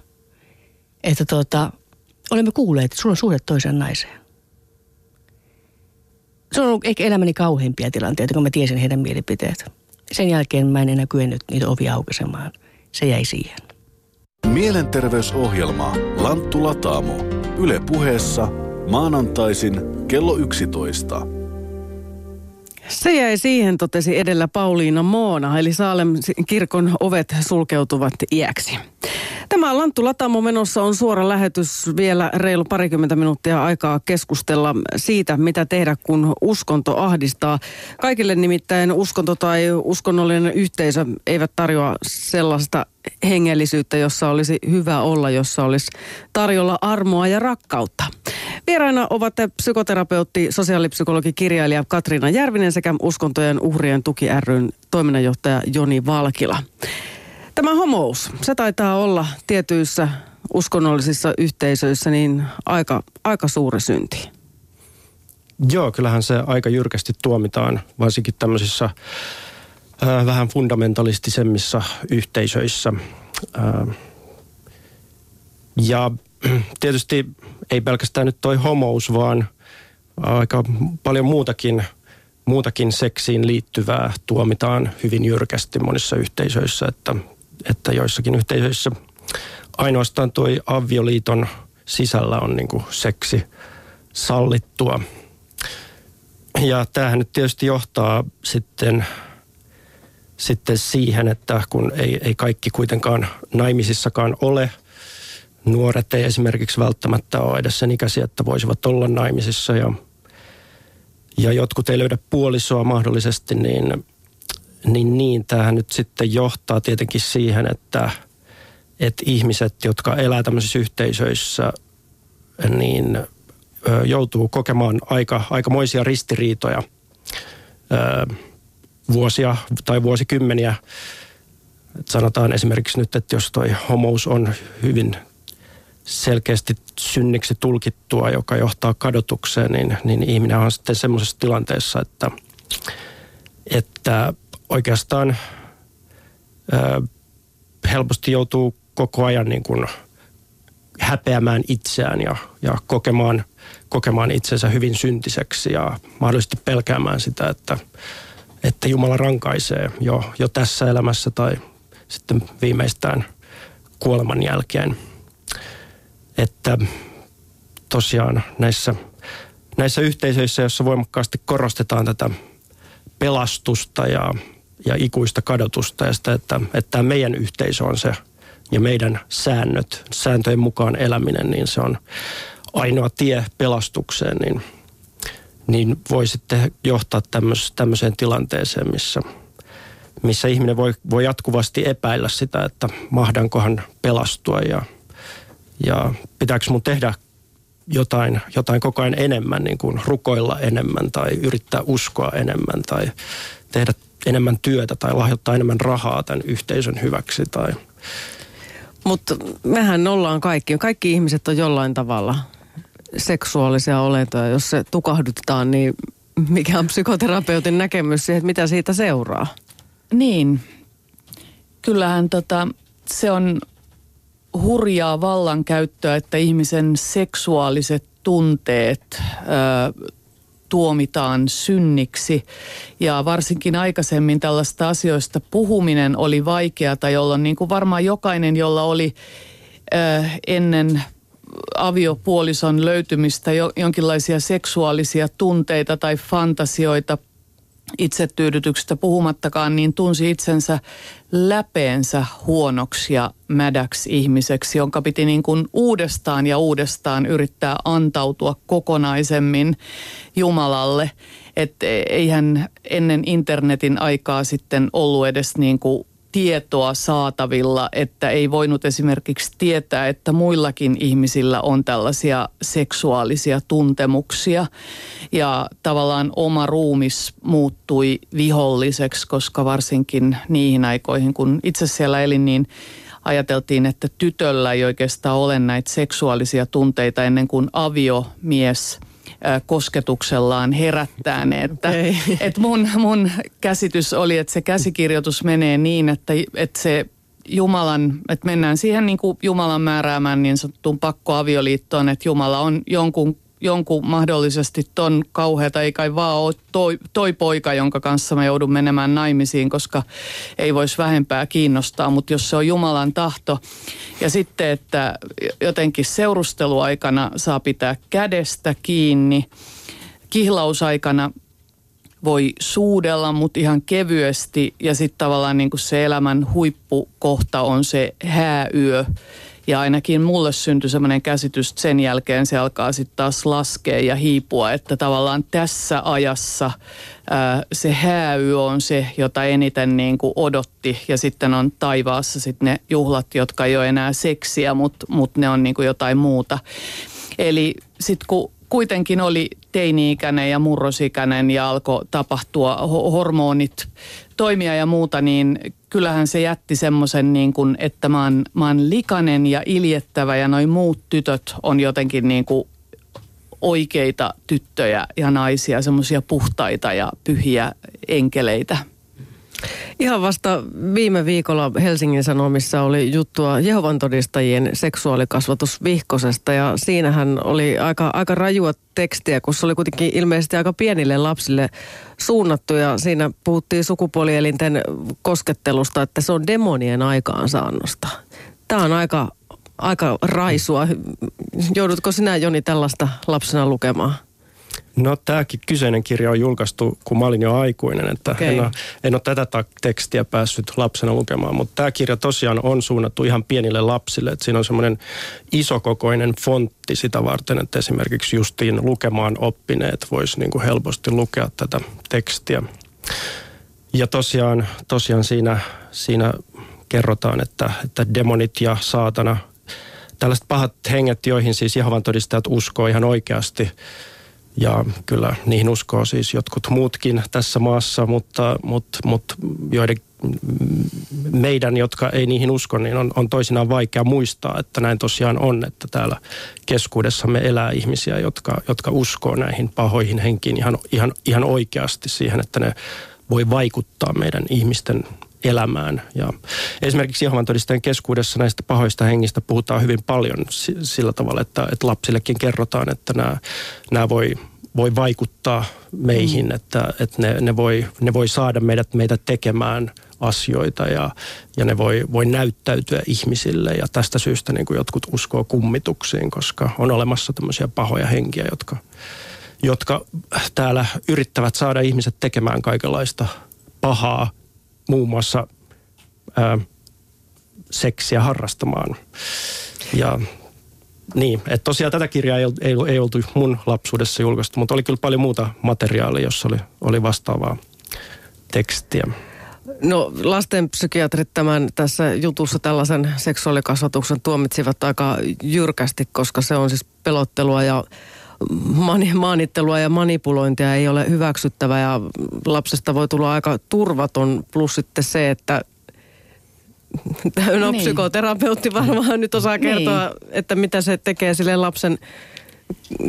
että tuota, olemme kuulleet, että sulla on suhde toisen naiseen. Se on ollut ehkä elämäni kauheimpia tilanteita, kun mä tiesin heidän mielipiteet. Sen jälkeen mä en enää kyennyt niitä ovia aukaisemaan. Se jäi siihen. Mielenterveysohjelma Lanttu Lataamo. Yle puheessa maanantaisin kello 11. Se jäi siihen, totesi edellä Pauliina Moona, eli Saalem kirkon ovet sulkeutuvat iäksi. Tämä Lanttu Latamo menossa on suora lähetys vielä reilu parikymmentä minuuttia aikaa keskustella siitä, mitä tehdä, kun uskonto ahdistaa. Kaikille nimittäin uskonto tai uskonnollinen yhteisö eivät tarjoa sellaista hengellisyyttä, jossa olisi hyvä olla, jossa olisi tarjolla armoa ja rakkautta. Vieraina ovat psykoterapeutti, sosiaalipsykologi, kirjailija Katriina Järvinen sekä uskontojen uhrien tuki ryn toiminnanjohtaja Joni Valkila. Tämä homous, se taitaa olla tietyissä uskonnollisissa yhteisöissä niin aika, aika suuri synti. Joo, kyllähän se aika jyrkästi tuomitaan, varsinkin tämmöisissä vähän fundamentalistisemmissa yhteisöissä. Ja tietysti ei pelkästään nyt toi homous, vaan aika paljon muutakin, muutakin seksiin liittyvää tuomitaan hyvin jyrkästi monissa yhteisöissä, että, että joissakin yhteisöissä ainoastaan tuo avioliiton sisällä on niin kuin seksi sallittua. Ja tämähän nyt tietysti johtaa sitten, sitten siihen, että kun ei, ei kaikki kuitenkaan naimisissakaan ole – nuoret ei esimerkiksi välttämättä ole edes sen ikäisiä, että voisivat olla naimisissa ja, ja jotkut ei löydä puolisoa mahdollisesti, niin, niin, niin tämähän nyt sitten johtaa tietenkin siihen, että, että ihmiset, jotka elää tämmöisissä yhteisöissä, niin joutuu kokemaan aika, aikamoisia ristiriitoja vuosia tai vuosikymmeniä. Et sanotaan esimerkiksi nyt, että jos toi homous on hyvin selkeästi synniksi tulkittua, joka johtaa kadotukseen, niin, niin ihminen on sitten semmoisessa tilanteessa, että, että oikeastaan ö, helposti joutuu koko ajan niin kuin häpeämään itseään ja, ja kokemaan, kokemaan itsensä hyvin syntiseksi ja mahdollisesti pelkäämään sitä, että, että Jumala rankaisee jo, jo tässä elämässä tai sitten viimeistään kuoleman jälkeen – että tosiaan näissä, näissä yhteisöissä, joissa voimakkaasti korostetaan tätä pelastusta ja, ja ikuista kadotusta ja sitä, että, että tämä meidän yhteisö on se ja meidän säännöt, sääntöjen mukaan eläminen, niin se on ainoa tie pelastukseen, niin, niin voi sitten johtaa tämmöis, tämmöiseen tilanteeseen, missä, missä ihminen voi, voi jatkuvasti epäillä sitä, että mahdankohan pelastua ja – ja pitääkö mun tehdä jotain, jotain koko ajan enemmän, niin kuin rukoilla enemmän tai yrittää uskoa enemmän tai tehdä enemmän työtä tai lahjoittaa enemmän rahaa tämän yhteisön hyväksi tai... Mutta mehän ollaan kaikki, kaikki ihmiset on jollain tavalla seksuaalisia olentoja. Jos se tukahdutetaan, niin mikä on psykoterapeutin näkemys siihen, että mitä siitä seuraa? Niin, kyllähän tota, se on hurjaa vallankäyttöä, että ihmisen seksuaaliset tunteet ö, tuomitaan synniksi. Ja varsinkin aikaisemmin tällaista asioista puhuminen oli vaikeata, jolloin niin kuin varmaan jokainen, jolla oli ö, ennen aviopuolison löytymistä jo, jonkinlaisia seksuaalisia tunteita tai fantasioita itsetyydytyksestä puhumattakaan, niin tunsi itsensä läpeensä huonoksi ja mädäksi ihmiseksi, jonka piti niin kuin uudestaan ja uudestaan yrittää antautua kokonaisemmin Jumalalle. että eihän ennen internetin aikaa sitten ollut edes niin kuin tietoa saatavilla, että ei voinut esimerkiksi tietää, että muillakin ihmisillä on tällaisia seksuaalisia tuntemuksia. Ja tavallaan oma ruumis muuttui viholliseksi, koska varsinkin niihin aikoihin, kun itse siellä elin, niin ajateltiin, että tytöllä ei oikeastaan ole näitä seksuaalisia tunteita ennen kuin aviomies – kosketuksellaan herättää ne. Että, okay. et mun, mun käsitys oli, että se käsikirjoitus menee niin, että, että se Jumalan, että mennään siihen niin kuin Jumalan määräämään niin sanottuun pakkoavioliittoon, että Jumala on jonkun jonkun mahdollisesti ton kauheata, ei kai vaan ole toi, toi poika, jonka kanssa mä joudun menemään naimisiin, koska ei voisi vähempää kiinnostaa, mutta jos se on Jumalan tahto. Ja sitten, että jotenkin seurusteluaikana saa pitää kädestä kiinni, kihlausaikana voi suudella, mutta ihan kevyesti. Ja sitten tavallaan niin kuin se elämän huippukohta on se hääyö ja ainakin mulle syntyi semmoinen käsitys, että sen jälkeen se alkaa sitten taas laskea ja hiipua, että tavallaan tässä ajassa ää, se hääy on se, jota eniten niin kuin odotti. Ja sitten on taivaassa sitten ne juhlat, jotka ei ole enää seksiä, mutta mut ne on niin kuin jotain muuta. Eli sitten kun kuitenkin oli teini-ikäinen ja murrosikäinen ja alkoi tapahtua hormonit toimia ja muuta, niin kyllähän se jätti semmoisen niin kuin, että mä oon, mä oon likainen ja iljettävä ja noin muut tytöt on jotenkin niin kuin oikeita tyttöjä ja naisia, semmoisia puhtaita ja pyhiä enkeleitä. Ihan vasta viime viikolla Helsingin Sanomissa oli juttua Jehovan todistajien seksuaalikasvatusvihkosesta ja siinähän oli aika, aika rajua tekstiä, kun se oli kuitenkin ilmeisesti aika pienille lapsille suunnattu ja siinä puhuttiin sukupuolielinten koskettelusta, että se on demonien aikaansaannosta. Tämä on aika, aika raisua. Joudutko sinä Joni tällaista lapsena lukemaan? No tämäkin kyseinen kirja on julkaistu, kun mä olin jo aikuinen, että okay. en, ole, en ole tätä tekstiä päässyt lapsena lukemaan, mutta tämä kirja tosiaan on suunnattu ihan pienille lapsille, että siinä on semmoinen isokokoinen fontti sitä varten, että esimerkiksi justiin lukemaan oppineet voisi niin kuin helposti lukea tätä tekstiä. Ja tosiaan, tosiaan siinä, siinä kerrotaan, että, että demonit ja saatana, tällaiset pahat henget, joihin siis Jehovan todistajat uskoo ihan oikeasti – ja kyllä niihin uskoo siis jotkut muutkin tässä maassa, mutta, mutta, mutta joiden meidän, jotka ei niihin usko, niin on, on toisinaan vaikea muistaa, että näin tosiaan on, että täällä keskuudessamme elää ihmisiä, jotka, jotka uskoo näihin pahoihin henkiin ihan, ihan, ihan oikeasti siihen, että ne voi vaikuttaa meidän ihmisten elämään. Ja esimerkiksi Jehovan todistajien keskuudessa näistä pahoista hengistä puhutaan hyvin paljon sillä tavalla, että, että lapsillekin kerrotaan, että nämä, nämä voi, voi vaikuttaa meihin, mm. että, että ne, ne, voi, ne voi saada meidät, meitä tekemään asioita ja, ja ne voi, voi näyttäytyä ihmisille ja tästä syystä niin kuin jotkut uskoo kummituksiin, koska on olemassa tämmöisiä pahoja henkiä, jotka, jotka täällä yrittävät saada ihmiset tekemään kaikenlaista pahaa muun muassa ää, seksiä harrastamaan. Ja niin, että tosiaan tätä kirjaa ei, ei, ei oltu mun lapsuudessa julkaistu, mutta oli kyllä paljon muuta materiaalia, jossa oli, oli vastaavaa tekstiä. No lastenpsykiatrit tämän tässä jutussa tällaisen seksuaalikasvatuksen tuomitsivat aika jyrkästi, koska se on siis pelottelua ja maanittelua ja manipulointia ei ole hyväksyttävä ja lapsesta voi tulla aika turvaton. Plus sitten se, että no, niin. psykoterapeutti varmaan nyt osaa niin. kertoa, niin. että mitä se tekee sille lapsen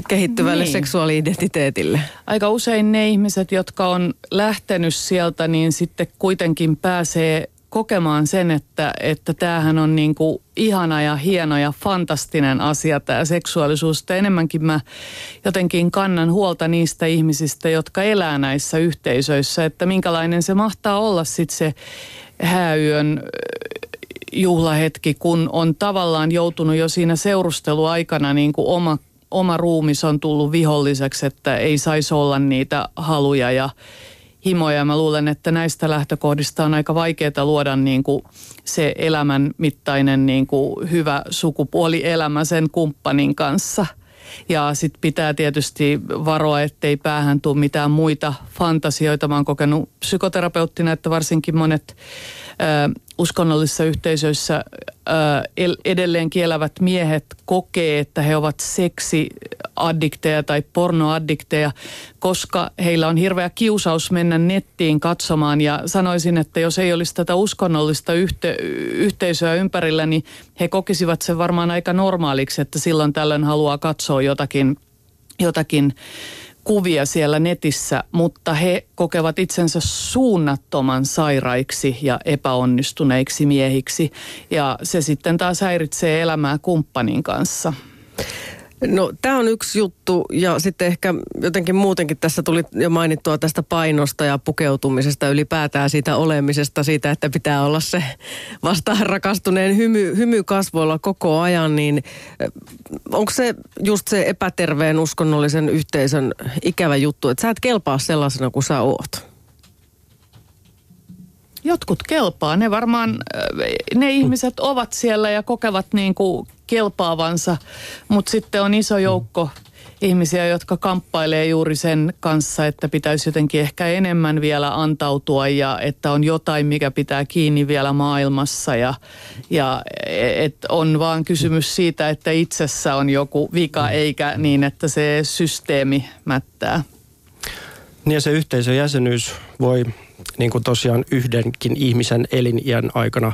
kehittyvälle niin. seksuaali-identiteetille. Aika usein ne ihmiset, jotka on lähtenyt sieltä, niin sitten kuitenkin pääsee kokemaan sen, että, että tämähän on niin kuin ihana ja hieno ja fantastinen asia tämä seksuaalisuus. Että enemmänkin mä jotenkin kannan huolta niistä ihmisistä, jotka elää näissä yhteisöissä, että minkälainen se mahtaa olla sitten se hääyön juhlahetki, kun on tavallaan joutunut jo siinä seurusteluaikana niin kuin oma, oma ruumis on tullut viholliseksi, että ei saisi olla niitä haluja ja himoja. Mä luulen, että näistä lähtökohdista on aika vaikeaa luoda niin kuin se elämän mittainen niin kuin hyvä sukupuolielämä sen kumppanin kanssa. Ja sitten pitää tietysti varoa, ettei päähän tule mitään muita fantasioita. Mä oon kokenut psykoterapeuttina, että varsinkin monet uskonnollisissa yhteisöissä edelleen kielävät miehet kokee, että he ovat seksiaddikteja tai pornoaddikteja, koska heillä on hirveä kiusaus mennä nettiin katsomaan. Ja sanoisin, että jos ei olisi tätä uskonnollista yhte, yhteisöä ympärillä, niin he kokisivat sen varmaan aika normaaliksi, että silloin tällöin haluaa katsoa jotakin, jotakin kuvia siellä netissä, mutta he kokevat itsensä suunnattoman sairaiksi ja epäonnistuneiksi miehiksi. Ja se sitten taas häiritsee elämää kumppanin kanssa. No tämä on yksi juttu ja sitten ehkä jotenkin muutenkin tässä tuli jo mainittua tästä painosta ja pukeutumisesta ylipäätään siitä olemisesta, siitä, että pitää olla se vastaan rakastuneen hymy, hymy kasvoilla koko ajan, niin onko se just se epäterveen uskonnollisen yhteisön ikävä juttu, että sä et kelpaa sellaisena kuin sä oot? Jotkut kelpaa. Ne varmaan, ne ihmiset ovat siellä ja kokevat niin kuin kelpaavansa, mutta sitten on iso joukko ihmisiä, jotka kamppailee juuri sen kanssa, että pitäisi jotenkin ehkä enemmän vielä antautua ja että on jotain, mikä pitää kiinni vielä maailmassa ja, ja et on vaan kysymys siitä, että itsessä on joku vika eikä niin, että se systeemi mättää. Niin ja se yhteisön jäsenyys voi niin kuin tosiaan yhdenkin ihmisen eliniän aikana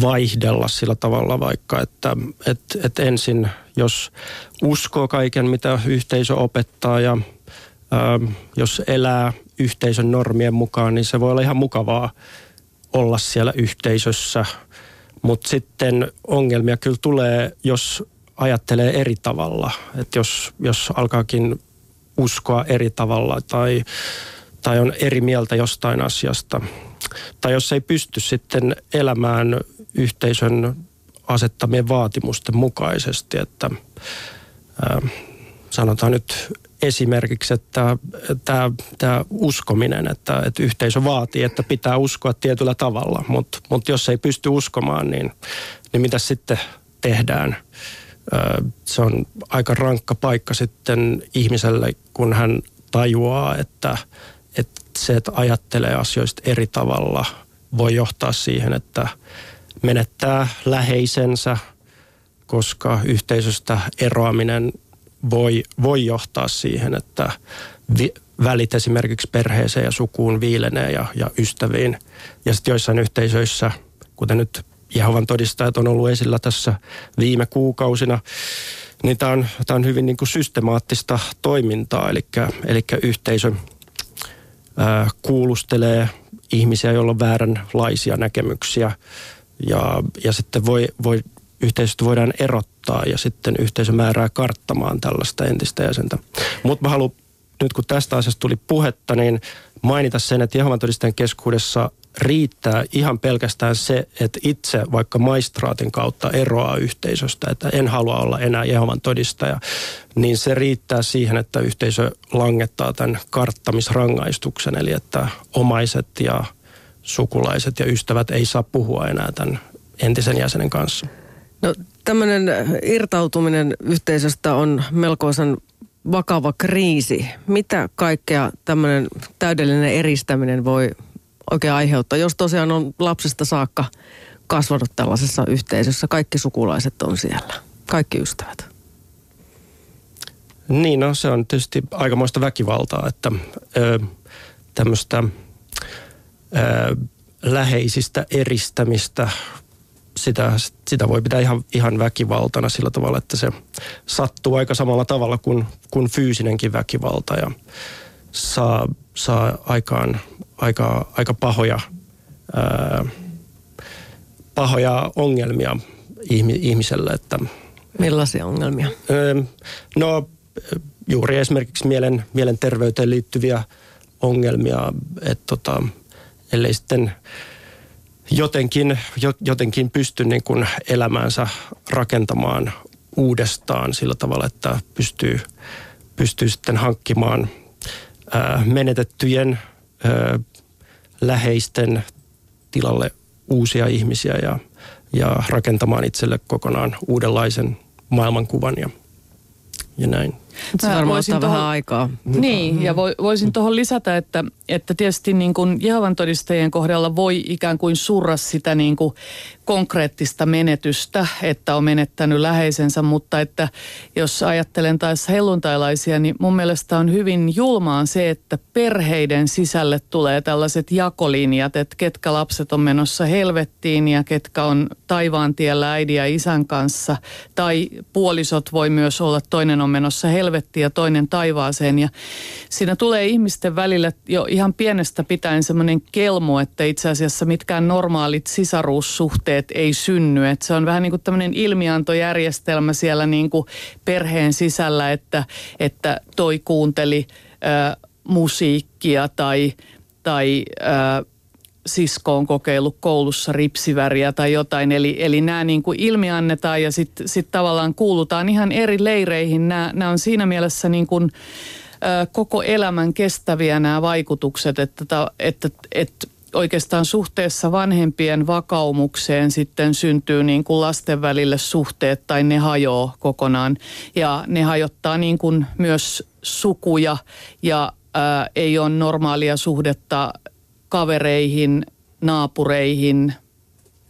vaihdella sillä tavalla vaikka, että et, et ensin jos uskoo kaiken, mitä yhteisö opettaa ja ää, ähm, jos elää yhteisön normien mukaan, niin se voi olla ihan mukavaa olla siellä yhteisössä. Mutta sitten ongelmia kyllä tulee, jos ajattelee eri tavalla. Että jos, jos alkaakin uskoa eri tavalla tai, tai on eri mieltä jostain asiasta. Tai jos ei pysty sitten elämään yhteisön asettamien vaatimusten mukaisesti, että sanotaan nyt esimerkiksi, että tämä, tämä uskominen, että, että yhteisö vaatii, että pitää uskoa tietyllä tavalla, mutta, mutta jos ei pysty uskomaan, niin, niin mitä sitten tehdään? Se on aika rankka paikka sitten ihmiselle, kun hän tajuaa, että, että se, että ajattelee asioista eri tavalla, voi johtaa siihen, että menettää läheisensä, koska yhteisöstä eroaminen voi, voi johtaa siihen, että vi, välit esimerkiksi perheeseen ja sukuun viilenee ja, ja ystäviin. Ja sitten joissain yhteisöissä, kuten nyt Jehovan todistajat on ollut esillä tässä viime kuukausina, niin tämä on, on hyvin niin kuin systemaattista toimintaa, eli, eli yhteisö ää, kuulustelee ihmisiä, joilla on vääränlaisia näkemyksiä ja, ja sitten voi, voi, yhteisöstä voidaan erottaa ja sitten yhteisö määrää karttamaan tällaista entistä jäsentä. Mutta mä haluan nyt kun tästä asiasta tuli puhetta, niin mainita sen, että Jehovan todistajien keskuudessa riittää ihan pelkästään se, että itse vaikka maistraatin kautta eroaa yhteisöstä, että en halua olla enää Jehovan todistaja, niin se riittää siihen, että yhteisö langettaa tämän karttamisrangaistuksen, eli että omaiset ja sukulaiset ja ystävät ei saa puhua enää tämän entisen jäsenen kanssa. No tämmöinen irtautuminen yhteisöstä on melkoisen vakava kriisi. Mitä kaikkea tämmöinen täydellinen eristäminen voi oikein aiheuttaa, jos tosiaan on lapsesta saakka kasvanut tällaisessa yhteisössä. Kaikki sukulaiset on siellä, kaikki ystävät. Niin, no se on tietysti aikamoista väkivaltaa, että ö, tämmöistä läheisistä eristämistä, sitä, sitä voi pitää ihan, ihan väkivaltana sillä tavalla, että se sattuu aika samalla tavalla kuin, kuin fyysinenkin väkivalta ja saa, saa aikaan aika, aika pahoja, ää, pahoja ongelmia ihmiselle. Että, Millaisia ongelmia? no juuri esimerkiksi mielen, mielenterveyteen liittyviä ongelmia, että tota, ellei sitten jotenkin, jotenkin pysty niin kuin elämäänsä rakentamaan uudestaan sillä tavalla, että pystyy, pystyy sitten hankkimaan menetettyjen läheisten tilalle uusia ihmisiä ja, ja rakentamaan itselle kokonaan uudenlaisen maailmankuvan ja, ja näin. Se varmaan voisin ottaa vähän tohon- aikaa. Niin, ja vo, voisin tuohon lisätä, että, että tietysti niin kuin Jehovan todistajien kohdalla voi ikään kuin surra sitä niin kuin konkreettista menetystä, että on menettänyt läheisensä, mutta että jos ajattelen taas helluntailaisia, niin mun mielestä on hyvin julmaa se, että perheiden sisälle tulee tällaiset jakolinjat, että ketkä lapset on menossa helvettiin ja ketkä on taivaan tiellä äidin ja isän kanssa, tai puolisot voi myös olla, toinen on menossa helvettiin ja toinen taivaaseen, ja siinä tulee ihmisten välillä jo ihan pienestä pitäen semmoinen kelmu, että itse asiassa mitkään normaalit sisaruussuhteet ei synny. Että se on vähän niin kuin tämmöinen ilmiantojärjestelmä siellä niin kuin perheen sisällä, että, että toi kuunteli äh, musiikkia tai, tai äh, sisko on kokeillut koulussa ripsiväriä tai jotain. Eli, eli nämä niin kuin ilmi annetaan ja sitten sit tavallaan kuulutaan ihan eri leireihin. Nämä, nämä on siinä mielessä niin kuin, koko elämän kestäviä nämä vaikutukset, että, ta- että, että oikeastaan suhteessa vanhempien vakaumukseen sitten syntyy niin kuin lasten välille suhteet tai ne hajoaa kokonaan. Ja ne hajottaa niin kuin myös sukuja ja ää, ei ole normaalia suhdetta kavereihin, naapureihin,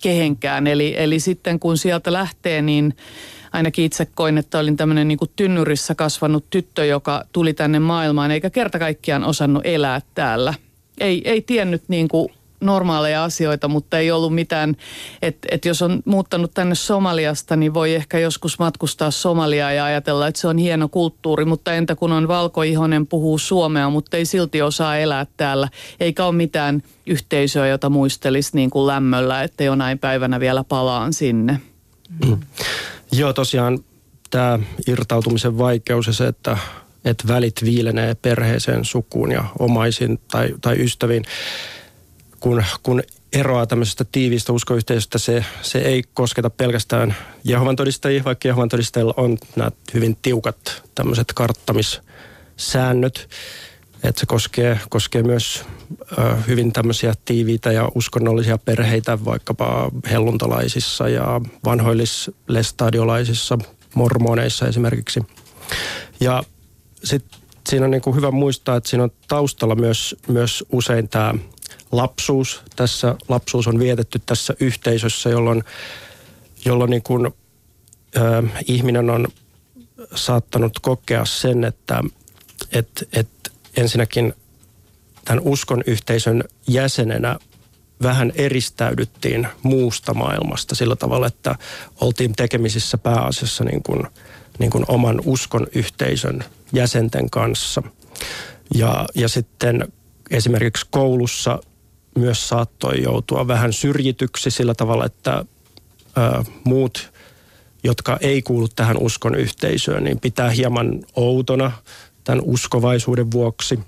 kehenkään. Eli, eli sitten kun sieltä lähtee, niin ainakin itse koin, että olin tämmöinen niin tynnyrissä kasvanut tyttö, joka tuli tänne maailmaan eikä kerta kaikkiaan osannut elää täällä. Ei, ei tiennyt niin kuin normaaleja asioita, mutta ei ollut mitään, että et jos on muuttanut tänne Somaliasta, niin voi ehkä joskus matkustaa Somaliaa ja ajatella, että se on hieno kulttuuri, mutta entä kun on valkoihonen, puhuu suomea, mutta ei silti osaa elää täällä, eikä ole mitään yhteisöä, jota muistelisi niin kuin lämmöllä, että jonain päivänä vielä palaan sinne. Joo, tosiaan tämä irtautumisen vaikeus ja se, että, että välit viilenee perheeseen, sukuun ja omaisiin tai, tai ystäviin, kun, kun eroaa tämmöisestä tiiviistä uskoyhteisöstä, se, se ei kosketa pelkästään Jehovan todistajia, vaikka Jehovan todistajilla on nämä hyvin tiukat tämmöiset karttamissäännöt. Että se koskee, koskee myös ö, hyvin tämmöisiä tiiviitä ja uskonnollisia perheitä, vaikkapa helluntalaisissa ja vanhoillislestadiolaisissa, mormoneissa esimerkiksi. Ja sitten siinä on niin kuin hyvä muistaa, että siinä on taustalla myös, myös usein tämä lapsuus. Tässä lapsuus on vietetty tässä yhteisössä, jolloin, jolloin niin kuin, ö, ihminen on saattanut kokea sen, että et, et ensinnäkin tämän uskon yhteisön jäsenenä vähän eristäydyttiin muusta maailmasta sillä tavalla, että oltiin tekemisissä pääasiassa niin kuin, niin kuin oman uskon yhteisön jäsenten kanssa. Ja, ja sitten esimerkiksi koulussa myös saattoi joutua vähän syrjityksi sillä tavalla, että ö, muut, jotka ei kuulu tähän uskon yhteisöön, niin pitää hieman outona tämän uskovaisuuden vuoksi.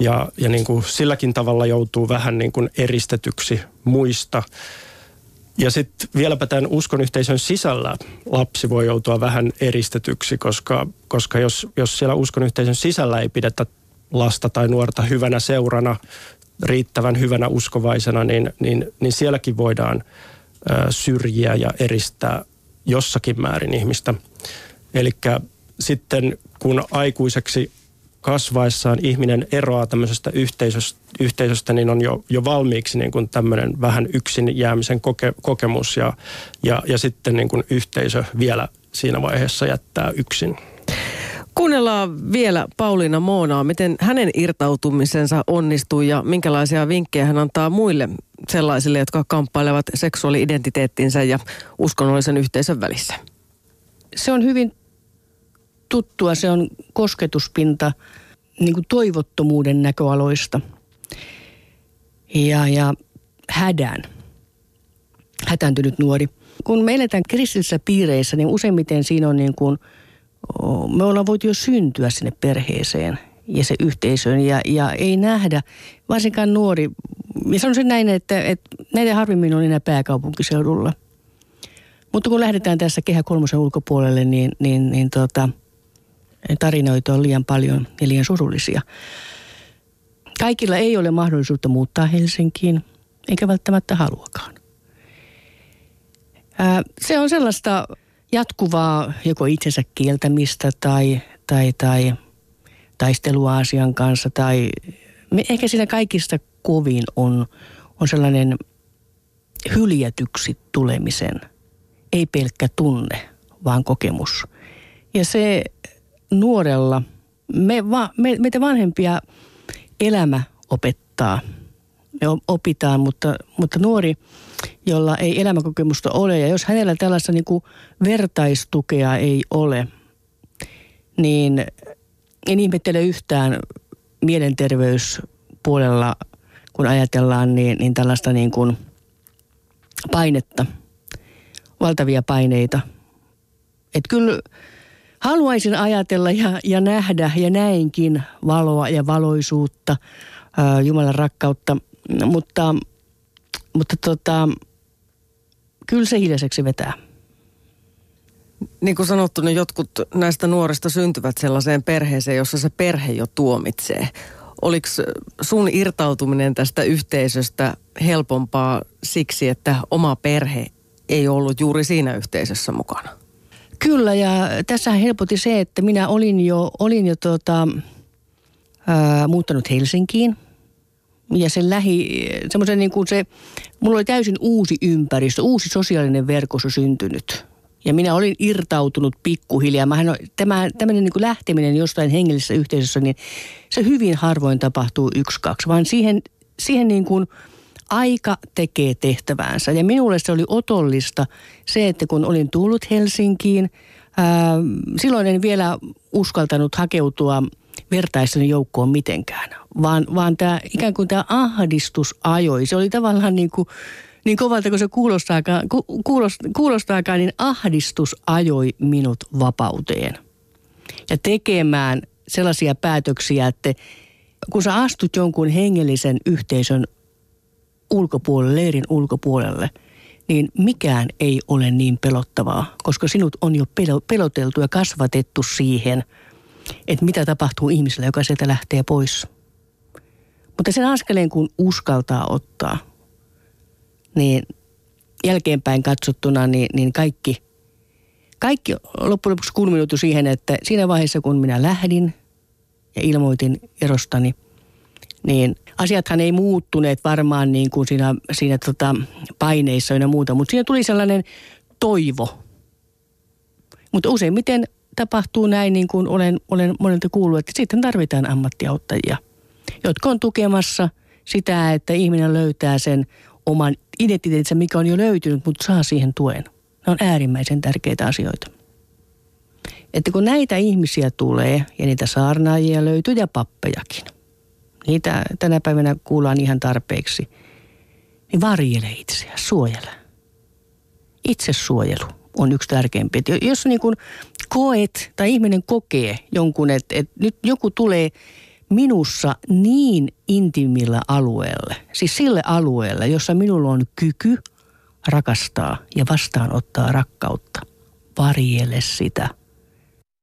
Ja, ja niin kuin silläkin tavalla joutuu vähän niin kuin eristetyksi muista. Ja sitten vieläpä tämän uskonyhteisön sisällä lapsi voi joutua vähän eristetyksi, koska, koska jos, jos siellä uskonyhteisön sisällä ei pidetä lasta tai nuorta hyvänä seurana, riittävän hyvänä uskovaisena, niin, niin, niin sielläkin voidaan syrjiä ja eristää jossakin määrin ihmistä. Eli sitten kun aikuiseksi kasvaessaan ihminen eroaa tämmöisestä yhteisöstä, yhteisöstä niin on jo, jo valmiiksi niin kuin tämmöinen vähän yksin jäämisen koke, kokemus ja, ja, ja sitten niin kuin yhteisö vielä siinä vaiheessa jättää yksin. Kuunnellaan vielä Pauliina Moonaa, miten hänen irtautumisensa onnistuu ja minkälaisia vinkkejä hän antaa muille sellaisille, jotka kamppailevat seksuaali-identiteettinsä ja uskonnollisen yhteisön välissä. Se on hyvin tuttua, se on kosketuspinta niin kuin toivottomuuden näköaloista ja, ja hädän, hätääntynyt nuori. Kun me eletään kristillisissä piireissä, niin useimmiten siinä on niin kuin, me ollaan voitu jo syntyä sinne perheeseen ja se yhteisöön ja, ja ei nähdä, varsinkaan nuori, ja sanoisin näin, että, että näitä harvemmin on enää pääkaupunkiseudulla. Mutta kun lähdetään tässä kehä kolmosen ulkopuolelle, niin, niin, niin tota, tarinoita on liian paljon ja liian surullisia. Kaikilla ei ole mahdollisuutta muuttaa Helsinkiin, eikä välttämättä haluakaan. Ää, se on sellaista jatkuvaa joko itsensä kieltämistä tai, tai, tai taistelua asian kanssa tai me, ehkä siinä kaikista kovin on, on sellainen hyljätyksi tulemisen, ei pelkkä tunne, vaan kokemus. Ja se nuorella, me, va, me, meitä vanhempia elämä opettaa. Me opitaan, mutta, mutta nuori, jolla ei elämäkokemusta ole, ja jos hänellä tällaista niin kuin vertaistukea ei ole, niin en ihmettele yhtään mielenterveyspuolella, kun ajatellaan, niin, niin tällaista niin kuin painetta, valtavia paineita. Että kyllä haluaisin ajatella ja, ja nähdä ja näinkin valoa ja valoisuutta, ää, Jumalan rakkautta, mutta, mutta tota, kyllä se hiljaiseksi vetää. Niin kuin sanottu, niin jotkut näistä nuorista syntyvät sellaiseen perheeseen, jossa se perhe jo tuomitsee. Oliko sun irtautuminen tästä yhteisöstä helpompaa siksi, että oma perhe ei ollut juuri siinä yhteisössä mukana? Kyllä ja tässä helpotti se, että minä olin jo, olin jo tota, ää, muuttanut Helsinkiin. Ja sen lähi, semmoisen niin kuin se, mulla oli täysin uusi ympäristö, uusi sosiaalinen verkosto syntynyt. Ja minä olin irtautunut pikkuhiljaa. Mähän, tämä, tämmöinen niin kuin lähteminen jostain hengellisessä yhteisössä, niin se hyvin harvoin tapahtuu yksi, kaksi, vaan siihen, siihen niin kuin aika tekee tehtäväänsä. Ja minulle se oli otollista se, että kun olin tullut Helsinkiin, ää, silloin en vielä uskaltanut hakeutua vertaistoni joukkoon mitenkään, vaan, vaan tämä ikään kuin tämä ahdistus ajoi. Se oli tavallaan niin kuin niin kovalta kuin se kuulostaakaan, ku, kuulost, kuulostaakaan, niin ahdistus ajoi minut vapauteen. Ja tekemään sellaisia päätöksiä, että kun sä astut jonkun hengellisen yhteisön ulkopuolelle, leirin ulkopuolelle, niin mikään ei ole niin pelottavaa, koska sinut on jo peloteltu ja kasvatettu siihen, että mitä tapahtuu ihmiselle, joka sieltä lähtee pois. Mutta sen askeleen, kun uskaltaa ottaa – niin jälkeenpäin katsottuna niin, niin kaikki, kaikki loppujen lopuksi kulminoitu siihen, että siinä vaiheessa kun minä lähdin ja ilmoitin erostani, niin asiathan ei muuttuneet varmaan niin kuin siinä, siinä tota paineissa ja muuta, mutta siinä tuli sellainen toivo. Mutta useimmiten tapahtuu näin, niin kuin olen, olen monelta kuullut, että sitten tarvitaan ammattiauttajia, jotka on tukemassa sitä, että ihminen löytää sen oman identiteetinsä, mikä on jo löytynyt, mutta saa siihen tuen. Ne on äärimmäisen tärkeitä asioita. Että kun näitä ihmisiä tulee ja niitä saarnaajia löytyy ja pappejakin, niitä tänä päivänä kuullaan ihan tarpeeksi, niin varjele itseä, suojele. Itsesuojelu on yksi tärkeimpiä. Jos niin kuin koet tai ihminen kokee jonkun, että, että nyt joku tulee minussa niin intimillä alueelle, siis sille alueelle, jossa minulla on kyky rakastaa ja vastaanottaa rakkautta. Varjele sitä.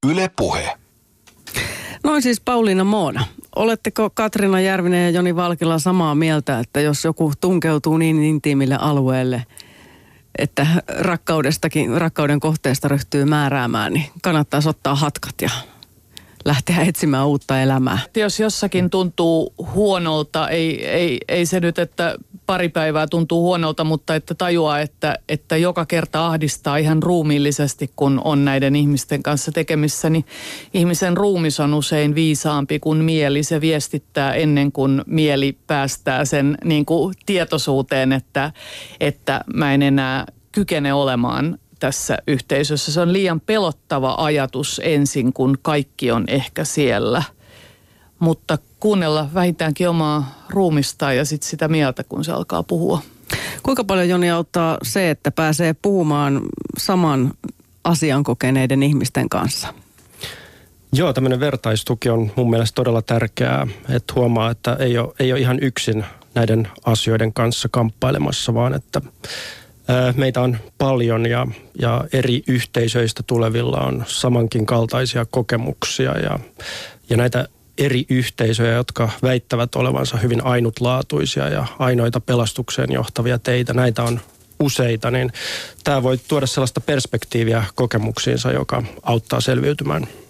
Yle Puhe. Noin siis Pauliina Moona. Oletteko Katrina Järvinen ja Joni Valkila samaa mieltä, että jos joku tunkeutuu niin intiimille alueelle, että rakkaudestakin, rakkauden kohteesta ryhtyy määräämään, niin kannattaa ottaa hatkat ja lähteä etsimään uutta elämää. Jos jossakin tuntuu huonolta, ei, ei, ei se nyt, että pari päivää tuntuu huonolta, mutta että tajuaa, että, että joka kerta ahdistaa ihan ruumiillisesti, kun on näiden ihmisten kanssa tekemissä, niin ihmisen ruumis on usein viisaampi kuin mieli. Se viestittää ennen kuin mieli päästää sen niin kuin tietoisuuteen, että, että mä en enää kykene olemaan tässä yhteisössä. Se on liian pelottava ajatus ensin, kun kaikki on ehkä siellä. Mutta kuunnella vähintäänkin omaa ruumista ja sitten sitä mieltä, kun se alkaa puhua. Kuinka paljon Joni auttaa se, että pääsee puhumaan saman asian kokeneiden ihmisten kanssa? Joo, tämmöinen vertaistuki on mun mielestä todella tärkeää, että huomaa, että ei ole, ei ole ihan yksin näiden asioiden kanssa kamppailemassa, vaan että Meitä on paljon ja, ja eri yhteisöistä tulevilla on samankin kaltaisia kokemuksia ja, ja näitä eri yhteisöjä, jotka väittävät olevansa hyvin ainutlaatuisia ja ainoita pelastukseen johtavia teitä. Näitä on useita, niin tämä voi tuoda sellaista perspektiiviä kokemuksiinsa, joka auttaa selviytymään